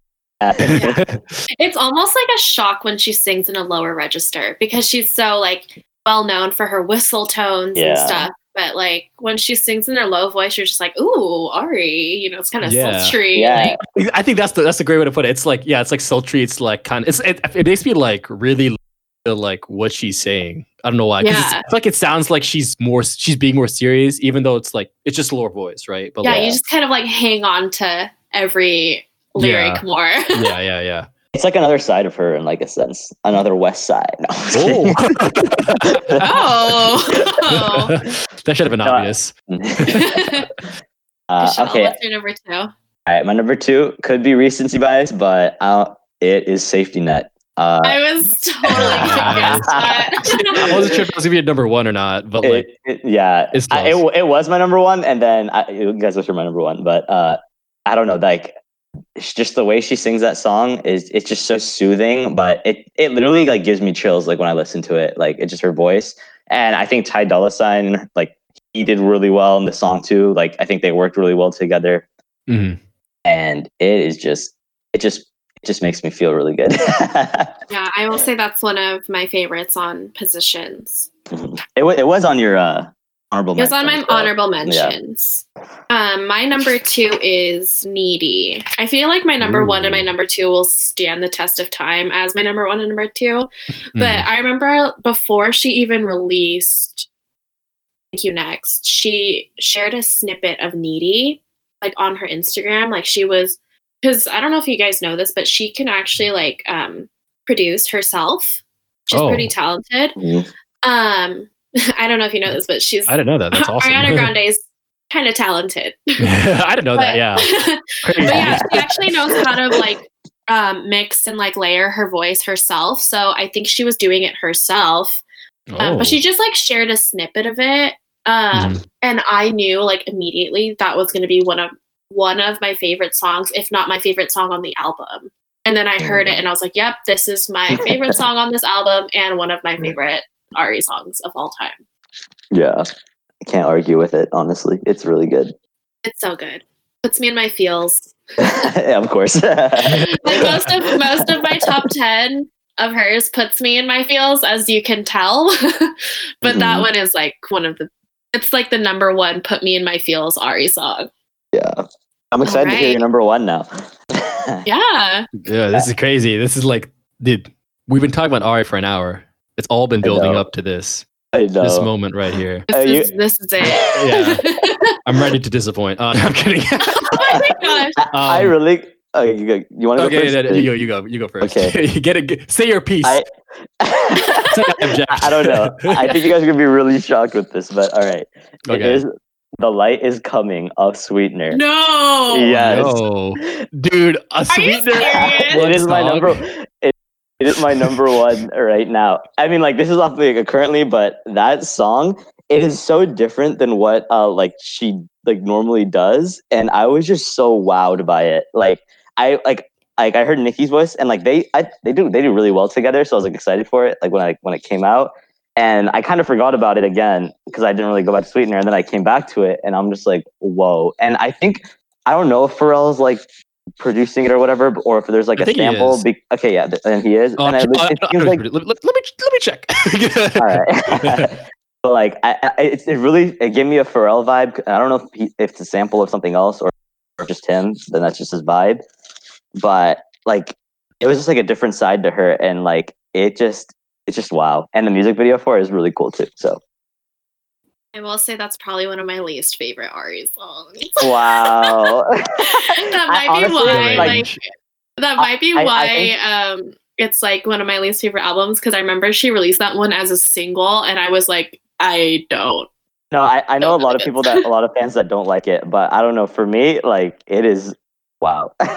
It's almost like a shock when she sings in a lower register because she's so like well known for her whistle tones and stuff. But like when she sings in her low voice, you're just like, "Ooh, Ari," you know, it's kind of Yeah. sultry. Yeah. Like, I think that's the that's a great way to put it. It's like yeah, it's like sultry. It's like kind of it's it, it makes me like really feel like what she's saying. I don't know why. 'cause it's- Yeah. I feel like it sounds like she's more she's being more serious, even though it's like it's just lower voice, right? But yeah, like, you just kind of like hang on to every lyric Yeah. more. yeah, yeah, yeah. It's like another side of her in like a sense, another West Side. No, Oh, oh. that should have been No, obvious. uh, okay, what's your number two? all right. My number two could be recency bias, but uh, it is Safety Net. Uh, I was totally gonna guess I wasn't sure if it was gonna be a number one or not, but like it, it- yeah, It's I- it, it was my number one, and then I, you guys will hear my number one. But uh, I don't know, like it's just the way she sings that song is it's just so soothing. But it it literally like gives me chills like when I listen to it. Like it's just her voice, and I think Ty Dolla Sign like he did really well in the song too. Like I think they worked really well together, mhm. and it is just it just it just makes me feel really good. Yeah, I will say that's one of my favorites on positions. it, wa- it was on your uh, honorable. It was on my mentions, honorable mentions. Um, my number two is Needy. I feel like my number one and my number two will stand the test of time as my number one and number two. But Mhm. I remember before she even released Thank You Next, she shared a snippet of Needy like on her Instagram. Like she was because I don't know if you guys know this, but she can actually like um produce herself. She's Oh. pretty talented. Mhm. Um I don't know if you know this, but she's I didn't know that. That's awesome. Ariana Grande is kind of talented. I didn't know that. Yeah. but yeah, she actually knows how to like um, mix and like layer her voice herself. So I think she was doing it herself. Um, but she Oh. just like shared a snippet of it, um, Mhm. and I knew like immediately that was going to be one of one of my favorite songs, if not my favorite song on the album. And then I heard it, and I was like, "Yep, this is my favorite song on this album, and one of my favorite Ari songs of all time. Yeah, I can't argue with it. Honestly, it's really good. It's so good. Puts me in my feels. yeah, of course. like most of most of my top 10 of hers puts me in my feels as you can tell but that Mhm. one is like one of the it's like the number one put me in my feels ari song yeah, I'm excited to hear your number one now. yeah Yeah, this is crazy. This is like, dude, we've been talking about Ari for an hour. It's all been building up to this I this moment right here. this, Uh, you- is, this is it yeah. I'm ready to disappoint. Oh, no, I'm kidding. oh my gosh I Um, really. Oh, you, go- you want to okay, go first? then you go. You go. You go first. Okay. you get it. Say your piece. I, I don't know. I think you guys are gonna be really shocked with this, but all right. Okay. is The Light is Coming of Sweetener. No. Yes. No. Dude, a sweetener. serious? it is my number. It, it is my number one right now. I mean, like this is off like currently, but that song it is so different than what uh like she like normally does, and I was just so wowed by it. Like I like like I heard Nicki's voice, and like they I, they do they do really well together. So I was like excited for it. Like when I when it came out. And I kind of forgot about it again because I didn't really go back to Sweetener. And then I came back to it and I'm just like, whoa. And I think, I don't know if Pharrell's like producing it or whatever, or if there's like I a sample. Be- okay, yeah, and he is. Oh, and I, it oh, seems like, let, let- let me let me check. all right. but like, I, I, it, it really it gave me a Pharrell vibe. I don't know if, he, if it's a sample of something else or, or just him. Then that's just his vibe. But like, it was just like a different side to her, and like, it just. It's just wow, and the music video for it is really cool too. So I will say that's probably one of my least favorite Ari songs. wow, that I might be honestly, why. like- Like, that might be I- I why. think- um, it's like one of my least favorite albums because I remember she released that one as a single, and I was like, I don't. No, I, I know a lot of people that a lot of fans that don't like it, but I don't know. For me, like it is wow. no,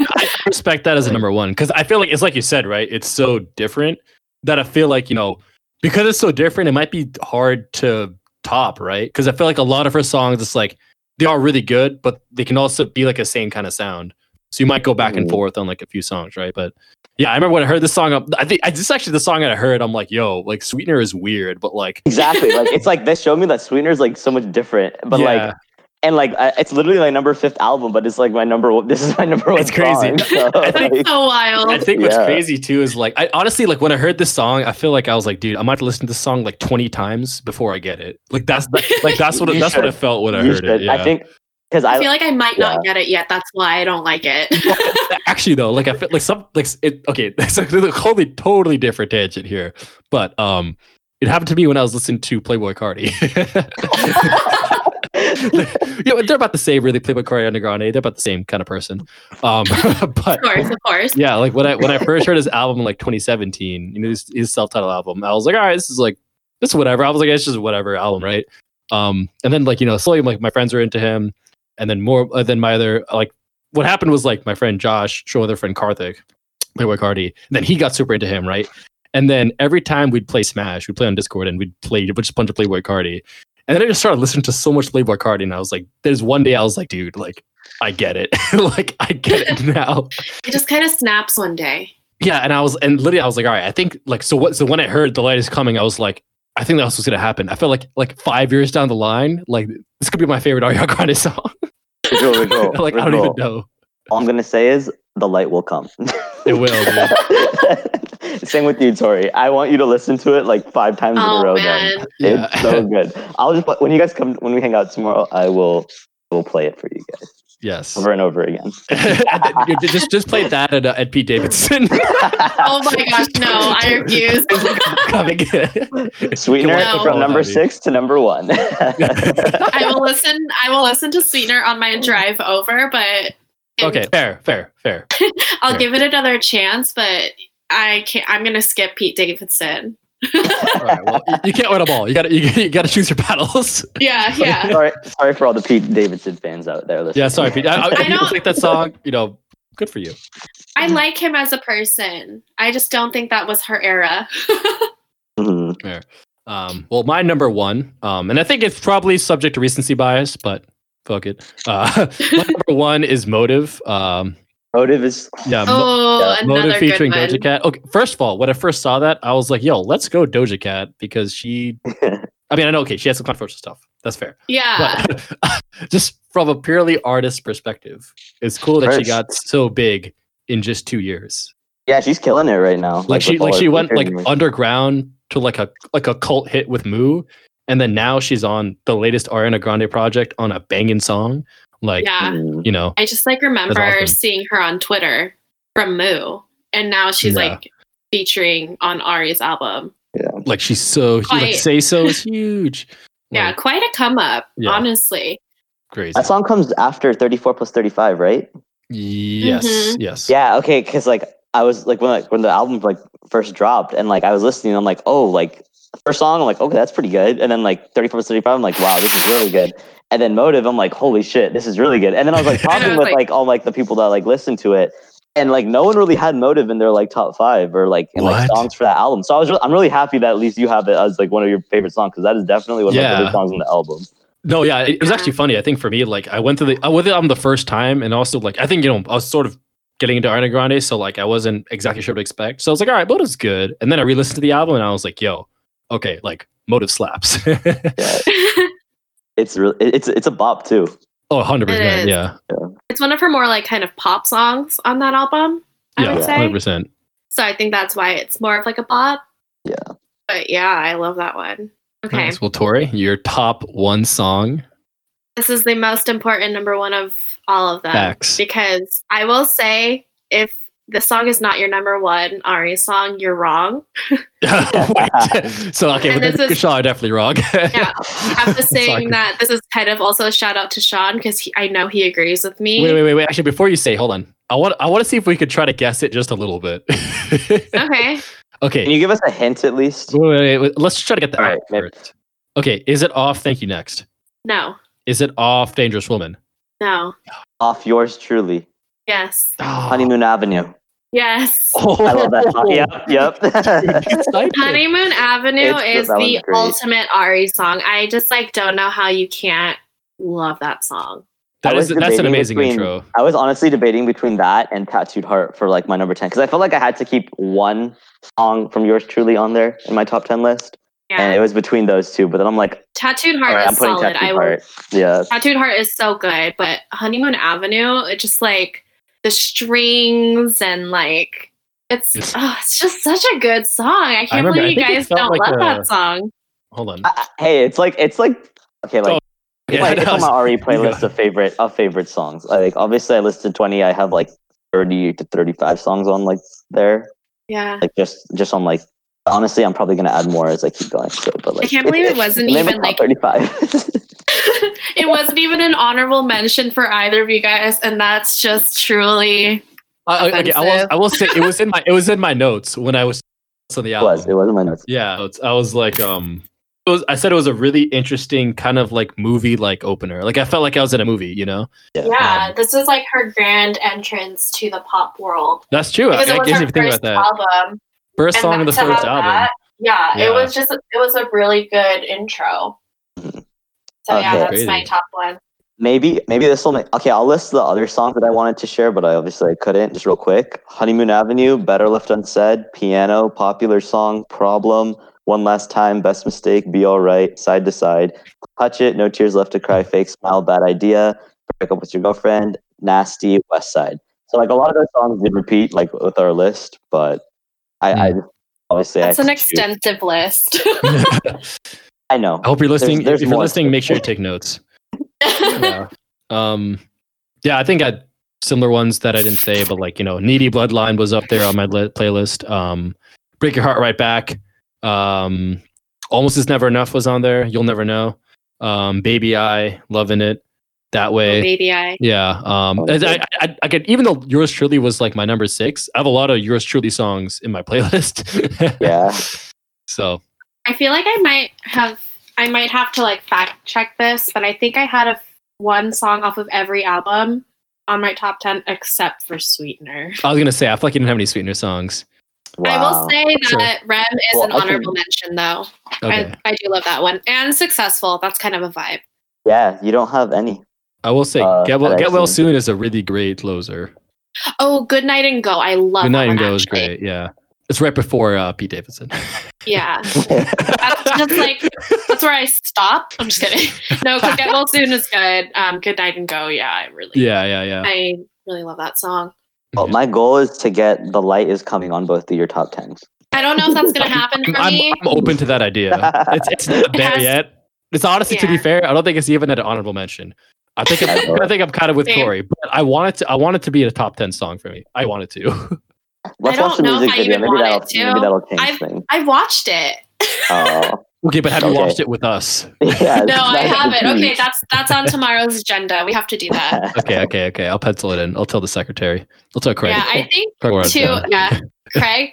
I respect that as a number one because I feel like it's like you said, right? It's so different that I feel like you know because it's so different, it might be hard to top, right? Because I feel like a lot of her songs, it's like they are really good, but they can also be like a same kind of sound. So you might go back and Mhm. forth on like a few songs, right? But yeah, I remember when I heard this song. up- I think I this is actually the song that I heard. I'm like, yo, like Sweetener is weird, but like exactly. Like it's like this showed me that Sweetener is like so much different, but yeah. like and like I, it's literally my number fifth album, but it's like my number. one- This is my number one. It's crazy. song, so, It's like like, so wild. I think what's Yeah. crazy too is like I honestly like when I heard this song, I feel like I was like, dude, I might have to listen to this song like 20 times before I get it. Like that's like that's what it, You that's what I felt when I you heard should- it. Yeah. I think because I I feel like I might not get it yet. That's why I don't like it. actually though, like I feel like some like it okay, it's like a totally totally different tangent here. But um it happened to me when I was listening to Playboi Carti. yeah, they're about the same, really. Playboi Carti and Grande, they're about the same kind of person. Um, but of course, of course. yeah, like when I when I first heard his album in like 2017, you know, his, his self-titled album, I was like, all right, this is like this is whatever. I was like, it's just whatever album, right? Um, and then like you know, slowly like my friends were into him, and then more uh, than my other like what happened was like my friend Josh, show other friend Karthik, Playboi Carti, and then he got super into him, right? And then every time we'd play Smash, we'd play on Discord and we'd play a bunch of Playboi Carti. And then I just started listening to so much Playboi Carti, and I was like, there's one day I was like, dude, like I get it, like I get it now. It just kind of snaps one day. Yeah, and I was and literally I was like, all right, I think like so what so when I heard the light is coming, I was like, I think that's what's gonna happen. I felt like like five years down the line, like this could be my favorite Ariana Grande song. Visual, visual, like I don't even know. All I'm gonna say is the light will come. It will. Same with you, Tori. I want you to listen to it like five times in a Oh row. man. Then Yeah. it's so good. I'll just when you guys come when we hang out tomorrow. I will will play it for you guys yes. over and over again. Just just play that at, uh, at Pete Davidson. Oh my gosh, no, I refuse. Coming. Sweetener No. from number six to number one. I will listen. I will listen to Sweetener on my drive over, but okay, fair, fair, fair. I'll Sure. give it another chance. But I can't. I'm gonna skip Pete Davidson. All right, well, you- you can't win them all. You got to you, you got to choose your battles. Yeah, yeah. sorry, sorry for all the Pete Davidson fans out there. Listening. Yeah, sorry, Pete. I, I, if you don't- like that song, you know, good for you. I like him as a person. I just don't think that was her era. Mhm. Um, well, my number one, um, and I think it's probably subject to recency bias, but fuck it. Uh, number one is Motive. Um, Motive is yeah, Mo- Oh, yeah, Motive featuring good one. Doja Cat. Okay, first of all, when I first saw that, I was like, "Yo, let's go Doja Cat," because she. I mean, I know, okay, she has some controversial stuff. That's fair, Yeah. but just from a purely artist perspective, it's cool that she got so big in just two years. yeah, she's killing it right now. like she like she went like underground to like a like a cult hit with Moo, and then now she's on the latest Ariana Grande project on a banging song. Like yeah. You know, I just like remember awesome. seeing her on Twitter from Moo, and now she's Yeah. like featuring on Ari's album. Yeah, like she's so like say so is huge. Yeah, Like, quite a come up, Yeah. honestly. crazy. That song comes after 34 plus 35, right? Yes, Mhm. yes. Yeah, okay, because like I was like when like when the album like first dropped and like I was listening, I'm like, oh, like first song, I'm like, okay, that's pretty good. And then like 34 plus 35, I'm like, wow, this is really good. And then Motive, I'm like, holy shit, this is really good. And then I was like talking was with like- like all like the people that like listen to it, and like no one really had Motive in their like top five or like in like songs for that album. So I was re- I'm really happy that at least you have it as like one of your favorite songs because that is definitely one of my Yeah. favorite songs on the album. No, yeah, it, it was actually funny. I think for me, like I went to the I went to the the first time, and also like I think you know I was sort of getting into Ariana Grande, so like I wasn't exactly sure what to expect. So I was like, all right, Motive's good, and then I re-listened to the album, and I was like, yo, okay, like Motive slaps. It's really it's it's a bop too. oh, 100 It percent, is. yeah, it's one of her more like kind of pop songs on that album. I yeah, would say. hundred percent. So I think that's why it's more of like a pop. Yeah. But yeah, I love that one. Okay. Nice. Well, Tori, your top one song. This is the most important number one of all of them. Facts. Because I will say, if the song is not your number one Ari song, you're wrong. So okay, And but this is- Shaw saying wrong. Yeah. After Sorry. saying that, this is kind of also a shout out to Sean because I know he agrees with me. Wait, wait, wait, wait. Actually, before you say, hold on. I want I want to see if we could try to guess it just a little bit. Okay. okay. Can you give us a hint at least? Wait, wait, wait, wait. Let's try to get the All album right, maybe. first. Okay, is it off Thank You Next? No. Is it off Dangerous Woman? No. Off yours truly, Yes. Ah. Honeymoon Avenue. Yes. Oh, I love that song. Yep, yep. Honeymoon Avenue It's- is the great. ultimate Ari song. I just like don't know how you can't love that song. That I is was that's an amazing between- intro. I was honestly debating between that and Tattooed Heart for like my number 10 because I felt like I had to keep one song from yours truly on there in my top 10 list. And it was between those two. But then I'm like, Tattooed Heart right, I'm is putting solid. Tattooed I will Heart. Yeah. Tattooed Heart is so good, but Honeymoon Avenue, it just like the strings and like it's It's- oh, it's just such a good song. I can't remember- I believe you guys don't like love a- that song. Hold on. I, I- hey, it's like, it's like, okay, like, Oh, it's, like, it's that on my Ari playlist of favorite, of favorite songs. Like, obviously, I listed 20. I have like 30 to 35 songs on like there. Yeah. Like, just, just on like, honestly, I'm probably going to add more as I keep going. So, but like, I can't believe it wasn't even, like- 35. it wasn't even an honorable mention for either of you guys, and that's just truly I, I- okay, I will. I will say it was in my it was in my notes when I was on the it album. was, it was in my notes. Yeah, it's, I was like, um, it was. I said it was a really interesting kind of like movie like opener. Like I felt like I was in a movie. You know, Yeah, Um, this is like her grand entrance to the pop world. that's true. I, Because I it was guess her if you think first about that, album. first song in the first album. that- yeah, Yeah. it was just it was a really good intro. So yeah, that's Crazy. my top one. Maybe maybe this will make okay. I'll list the other songs that I wanted to share, but I obviously I couldn't. Just real quick: Honeymoon Avenue, Better Left Unsaid, Piano, Popular Song, Problem, One Last Time, Best Mistake, Be Alright, Side to Side, Touch It, No Tears Left to Cry, Fake Smile, Bad Idea, Break Up with Your Girlfriend, Nasty, West Side. So like a lot of those songs did repeat like with our list, but I, I hmm. obviously That's I an had to choose. extensive list. I know. I hope you're listening. there's if you're listening, make sure you take notes. yeah. Um, yeah, I think I had similar ones that I didn't say, but like you know, Needy Bloodline was up there on my li- playlist. Um, Break Your Heart Right Back. Um, Almost is Never Enough was on there. You'll never know. Um, Baby I, loving it that way. Baby I. Yeah. Um, Oh, I. I, I, I could, even though yours truly was like my number six, I have a lot of yours truly songs in my playlist. Yeah. So I feel like I might have I might have to like fact check this, but I think I had a one song off of every album on my top ten except for Sweetener. I was gonna say I feel like you didn't have any sweetener songs. I will say Sure. that Rem is Well, an I can- honorable mention though. Okay. I, I do love that one. And successful. That's kind of a vibe. Yeah, you don't have any. I will say Uh, Get Well, Get Well Soon is a really great closer. Oh, Good Night and Go. I love Good Night that and one, Go is great. Yeah. It's right before uh, Pete Davidson. Yeah. That's just like that's where I stop. I'm just kidding. No, Get Well Soon is good. Um, Good Night and Go. Yeah, I really yeah, yeah, yeah. I really love that song. Well, my goal is to get the light is coming on both of your top tens. I don't know if that's gonna happen for I'm, me. I'm open to that idea. It's it's not It there has- yet. It's honestly to be fair, I don't think it's even an honorable mention. I think I it. I think I'm kind of with Same. Corey, but I want it to I want it to be a top ten song for me. I want it to. Let's don't watch the know if music I video. even Maybe want that'll it to. maybe that'll change I've- things. I watched it. Oh, okay, but have you Okay. watched it with us? yeah. No, I haven't. Okay, that's that's on tomorrow's agenda. We have to do that. Okay, okay, okay. I'll pencil it in. I'll tell the secretary. I'll tell Craig. Yeah, I think Craig where too. Yeah, Craig,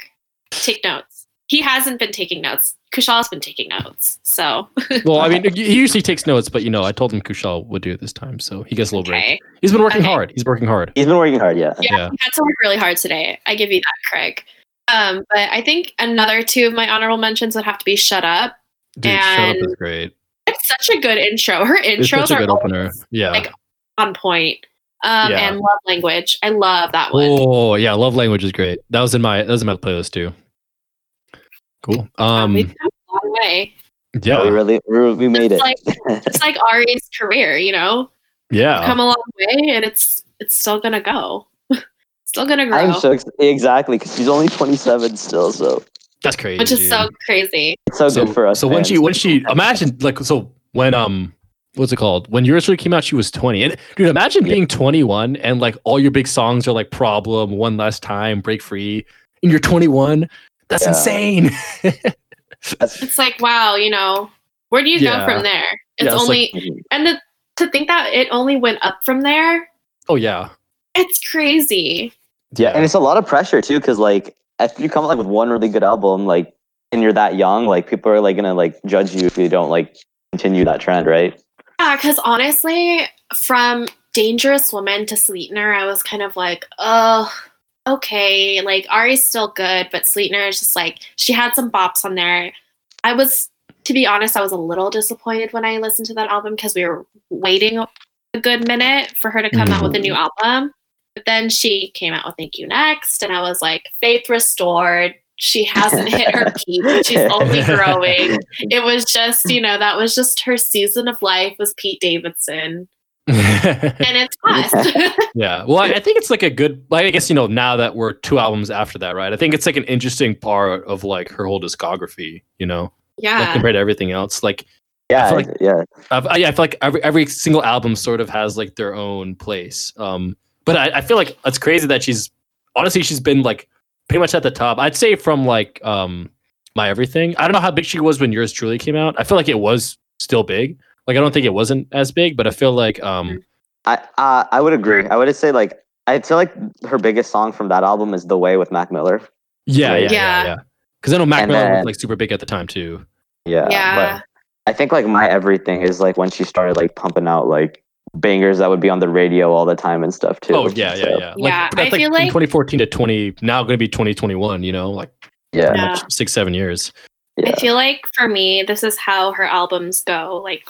take notes. He hasn't been taking notes. Kushal's been taking notes. So Well, I mean, he usually takes notes, but you know, I told him Kushal would do it this time, so he gets a little break. He's been working Okay. hard. He's working hard. He's been working hard, yeah. Yeah, Yeah. he had to work really hard today. I give you that, Craig. Um, but I think another two of my honorable mentions would have to be Shut Up. Dude, shut up And- is great. It's such a good intro. Her It's intros such a are good always opener. Yeah. like, on point. Um, Yeah. and Love Language. I love that one. Oh yeah, love language is great. That was in my that was in my playlist too. Cool. Um We've come a long way. yeah. We really we, we made It's it. like it's like Ari's career, you know, yeah. come a long way, and it's it's still gonna go, still gonna grow, I'm so ex- exactly because she's only 27 still, so That's crazy. which is so crazy. it's so, so, good for us. So when she when she imagine like so when um what's it called when yours really came out she was 20 and dude imagine Yeah. being 21 and like all your big songs are like problem one last time break free and you're 21 that's Yeah. insane It's like wow, you know, where do you Yeah. go from there? It's Yeah, it's only mm-hmm. and the, to think that it only went up from there. oh yeah It's crazy. yeah, and it's a lot of pressure too, because like if you come out like with one really good album, like and you're that young, like people are like gonna like judge you if you don't like continue that trend, right? Yeah, because honestly, from Dangerous Woman to Sweetener, I was kind of like, oh, okay. Like Ari's still good, but Sweetener is just like she had some bops on there. I was, to be honest, I was a little disappointed when I listened to that album because we were waiting a good minute for her to come out with a mm-hmm. new album. But then she came out with Thank You Next, and I was like, faith restored. She hasn't hit her peak. She's only growing it was just you know that was just her season of life was pete davidson and it's passed yeah well I, I think it's like a good like i guess you know now that we're two albums after that right i think it's like an interesting part of like her whole discography you know like yeah compared to everything else like Yeah, feel like- yeah, I've, I, yeah, I feel like every every single album sort of has like their own place. Um, but I, I feel like it's crazy that she's honestly she's been like pretty much at the top. I'd say from like um my everything. I don't know how big she was when yours truly came out. I feel like it was still big. Like I don't think it wasn't as big, but I feel like um I uh, I would agree. I would say like I feel like her biggest song from that album is "The Way" with Mac Miller. yeah yeah Right. yeah Yeah. yeah. Because I know Mac And Miller was like super big at the time too. Yeah, yeah but I think like my everything is like when she started like pumping out like bangers that would be on the radio all the time and stuff too. Oh yeah yeah So, yeah. Yeah, but that's I feel like- 2014 to 20 now going to be 2021. You know, like yeah, Yeah. much six seven years. i feel like for me this is how her albums go like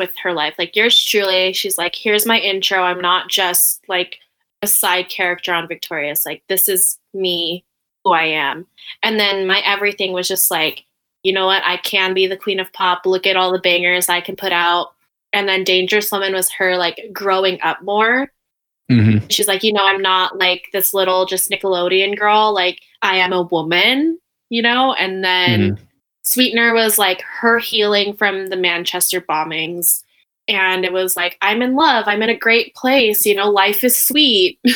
with her life. Like yours truly she's like here's my intro. I'm not just like a side character on victorious. Like this is me who i am. And then my everything was just like you know what? I can be the queen of pop. Look at all the bangers i can put out. And then dangerous woman was her like growing up more. Mm-hmm. she's like, you know, I'm not like this little just Nickelodeon girl. Like, I am a woman, you know? And then Sweetener was like her healing from the Manchester bombings. And it was like, I'm in love. I'm in a great place. You know, life is sweet.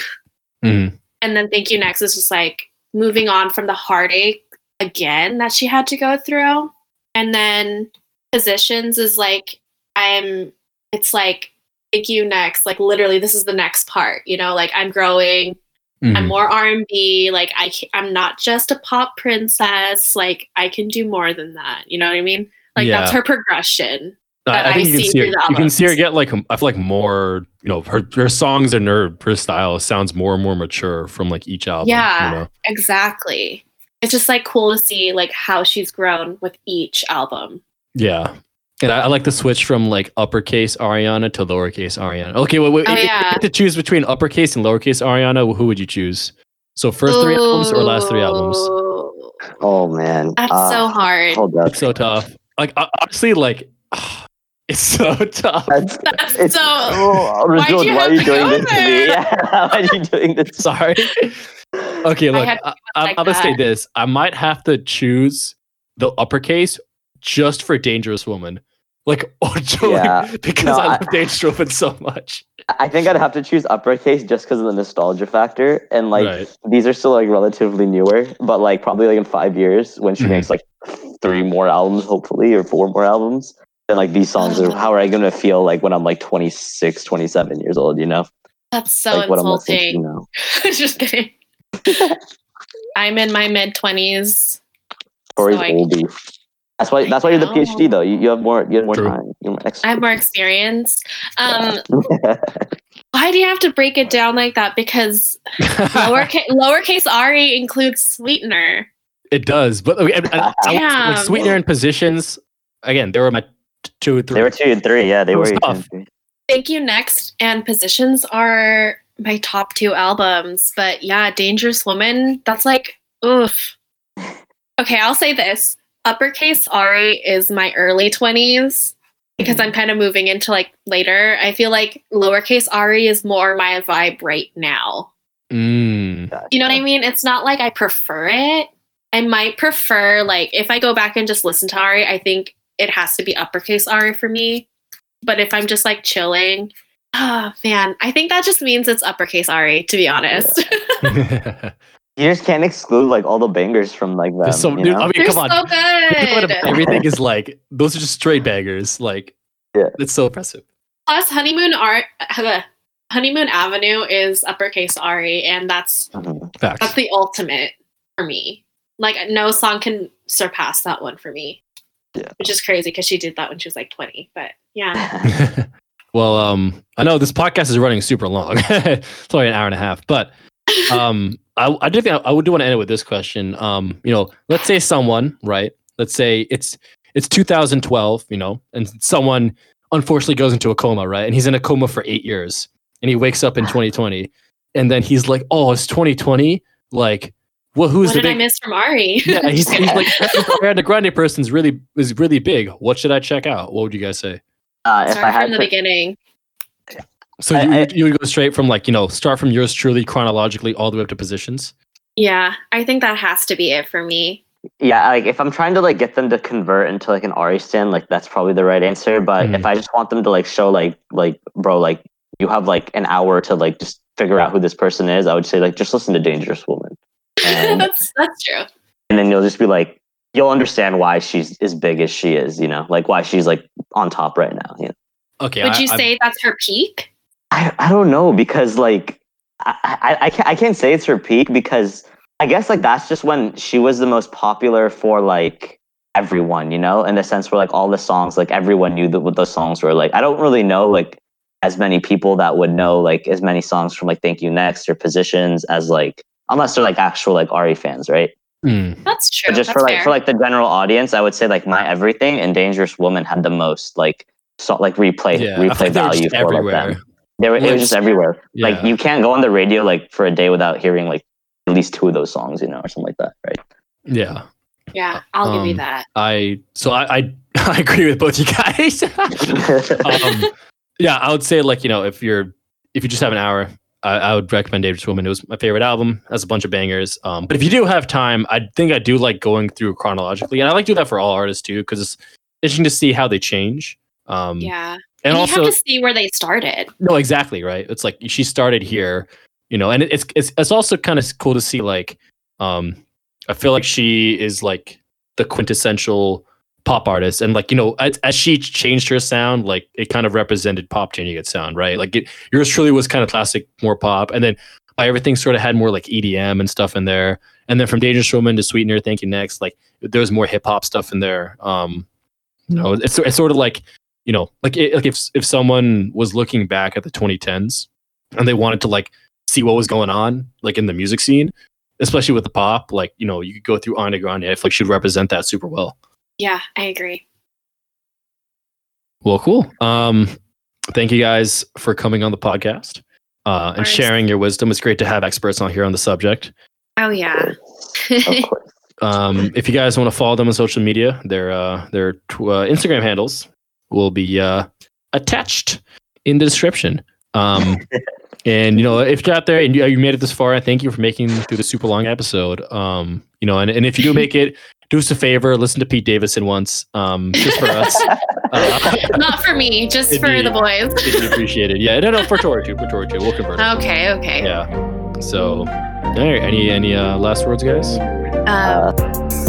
Mm-hmm. And then Thank You Next is just like moving on from the heartache again that she had to go through. And then Positions is like, I'm, it's like, Thank You Next. Like, literally, this is the next part, you know, like I'm growing. Mm-hmm. I'm more R&B. Like I ca- I'm not just a pop princess. Like I can do more than that. You know what I mean? Like that's her progression. I, that I think I you can see her, through the you can see her get like I feel like more you know her her songs and her her style sounds more and more mature from like each album. Yeah. you know? Exactly. It's just like cool to see like how she's grown with each album. yeah. And I, I like the switch from like uppercase Ariana to lowercase Ariana. Okay, well, wait, Oh, if you yeah. had to choose between uppercase and lowercase Ariana, who would you choose? So first three albums or last three albums? Oh man, That's Uh, so hard. Hold up. So tough. Like honestly, like it's so tough. That's, That's it's, so. oh, why'd Rajul, you why are you doing go this to me? Yeah, why are you doing this? Sorry. Okay, look, had I, to I, like I'm gonna say this. I might have to choose the uppercase just for Dangerous Woman. Like, oh, Yeah. because No, I I- love Dangerous Woman so much. I think I'd have to choose uppercase just because of the nostalgia factor, and like right. these are still like relatively newer, but like probably like in five years when she Mhm. makes like three more albums, hopefully, or four more albums, then like these songs are how are I gonna feel like when I'm like 26, 27 years old, you know? That's so like what I'm to insulting. now. just kidding. I'm in my mid twenties. Tori's So I- oldie. That's why. That's why you're the. PhD though. You, you have more. You have more True. time. You're more I have more experience. Um, why do you have to break it down like that? Because lowercase, lowercase Ari includes sweetener. it does, but okay, and- and I- like Damn. sweetener and positions. Again, there were my two or three. they were two and three. Yeah, they were. was tough. Thank you next and positions are my top two albums. But yeah, Dangerous Woman, that's like oof. Okay, I'll say this. Uppercase Ari is my early 20s because I'm kind of moving into like later. I feel like lowercase Ari is more my vibe right now. Mm. You know what I mean? It's not like I prefer it. I might prefer like if I go back and just listen to Ari, I think it has to be uppercase Ari for me. But if I'm just like chilling, oh man, I think that just means it's uppercase Ari, to be honest. You just can't exclude like all the bangers from like them. So, you dude, know? I mean, They're come so Think about it, good. Everything is like those are just straight bangers. Like, Yeah. it's so impressive. Plus, Honeymoon Art, Honeymoon Avenue is uppercase Ari, and that's Mhm. that's the ultimate for me. Like no song can surpass that one for me. Yeah. Which is crazy because she did that when she was like 20. But yeah. well, um, I know this podcast is running super long. it's only an hour and a half, but um, I, I do think I, I would do want to end it with this question. Um, you know, let's say someone, right? Let's say it's it's 2012, you know, and someone unfortunately goes into a coma, right? And he's in a coma for eight years, and he wakes up in 2020, and then he's like, "Oh, it's 2020." Like, well, who's what the did I miss from Ari? yeah, he's, he's like Ariana Grande person's really is really big. What should I check out? What would you guys say? Uh, if Start I had from the to, beginning. So I- you, I- you would go straight from like you know start from yours truly chronologically all the way up to positions. Yeah, I think that has to be it for me. yeah, like if I'm trying to like get them to convert into like an Ari stan, like that's probably the right answer. But Mhm. if I just want them to like show like like bro, like you have like an hour to like just figure out who this person is, I would say like just listen to Dangerous Woman, and, that's that's true. and then you'll just be like you'll understand why she's as big as she is, you know, like why she's like on top right now. You know? Okay, Would I- you I- say that's her peak? I, I don't know because like I, I, I, can't, I can't say it's her peak because I guess like that's just when she was the most popular for like everyone, you know, in the sense where like all the songs, like everyone knew that what those songs were. Like I don't really know like as many people that would know like as many songs from like Thank You Next or Positions as like unless they're like actual like Ari fans, right? Hmm. That's true. But just that's for like fair. for like the general audience, I would say like My Everything and Dangerous Woman had the most like so like replay yeah, replay think they were value for like, everywhere. them. They were, it was just everywhere. Yeah. Like you can't go on the radio like for a day without hearing like at least two of those songs, you know, or something like that, right? yeah, yeah, I'll give you um, that. I so I I, I agree with both you guys. um, yeah, I would say like you know if you're if you just have an hour, I, I would recommend Dangerous Woman. It was my favorite album. Has a bunch of bangers. Um, but if you do have time, I think I do like going through chronologically, and I like to do that for all artists too because it's interesting to see how they change. Um, Yeah. And you also have to see where they started. No, exactly right. It's like she started here, you know, and it's it's it's also kind of cool to see like um I feel like she is like the quintessential pop artist. And like you know as, as she changed her sound like it kind of represented pop changing its sound right? Like it, yours truly was kind of classic more pop. And then everything sort of had more like edm and stuff in there. And then from dangerous woman to sweetener thank you next like there's more hip-hop stuff in there. Um you know it's, it's sort of like you know like it, like if if someone was looking back at the 2010s and they wanted to like see what was going on like in the music scene especially with the pop like you know you could go through Ariana Grande I feel like she'd represent that super well Yeah, I agree. well cool um thank you guys for coming on the podcast uh and sharing your wisdom it's great to have experts on here on the subject Oh yeah. of course. um if you guys want to follow them on social media their uh their tw- uh, Instagram handles will be uh attached in the description um And you know, if you're out there and you, you made it this far, I thank you for making it through the super long episode. Um, you know, and, and if you do make it, do us a favor, listen to Pete Davidson once, um, just for us. Uh, Not for me, just for be- the boys. it'd be appreciated. Yeah, no, no, for Tori too, for Tori too. We'll convert it. Okay, okay. Yeah. So, all right. Any any uh, last words, guys? Um, Uh,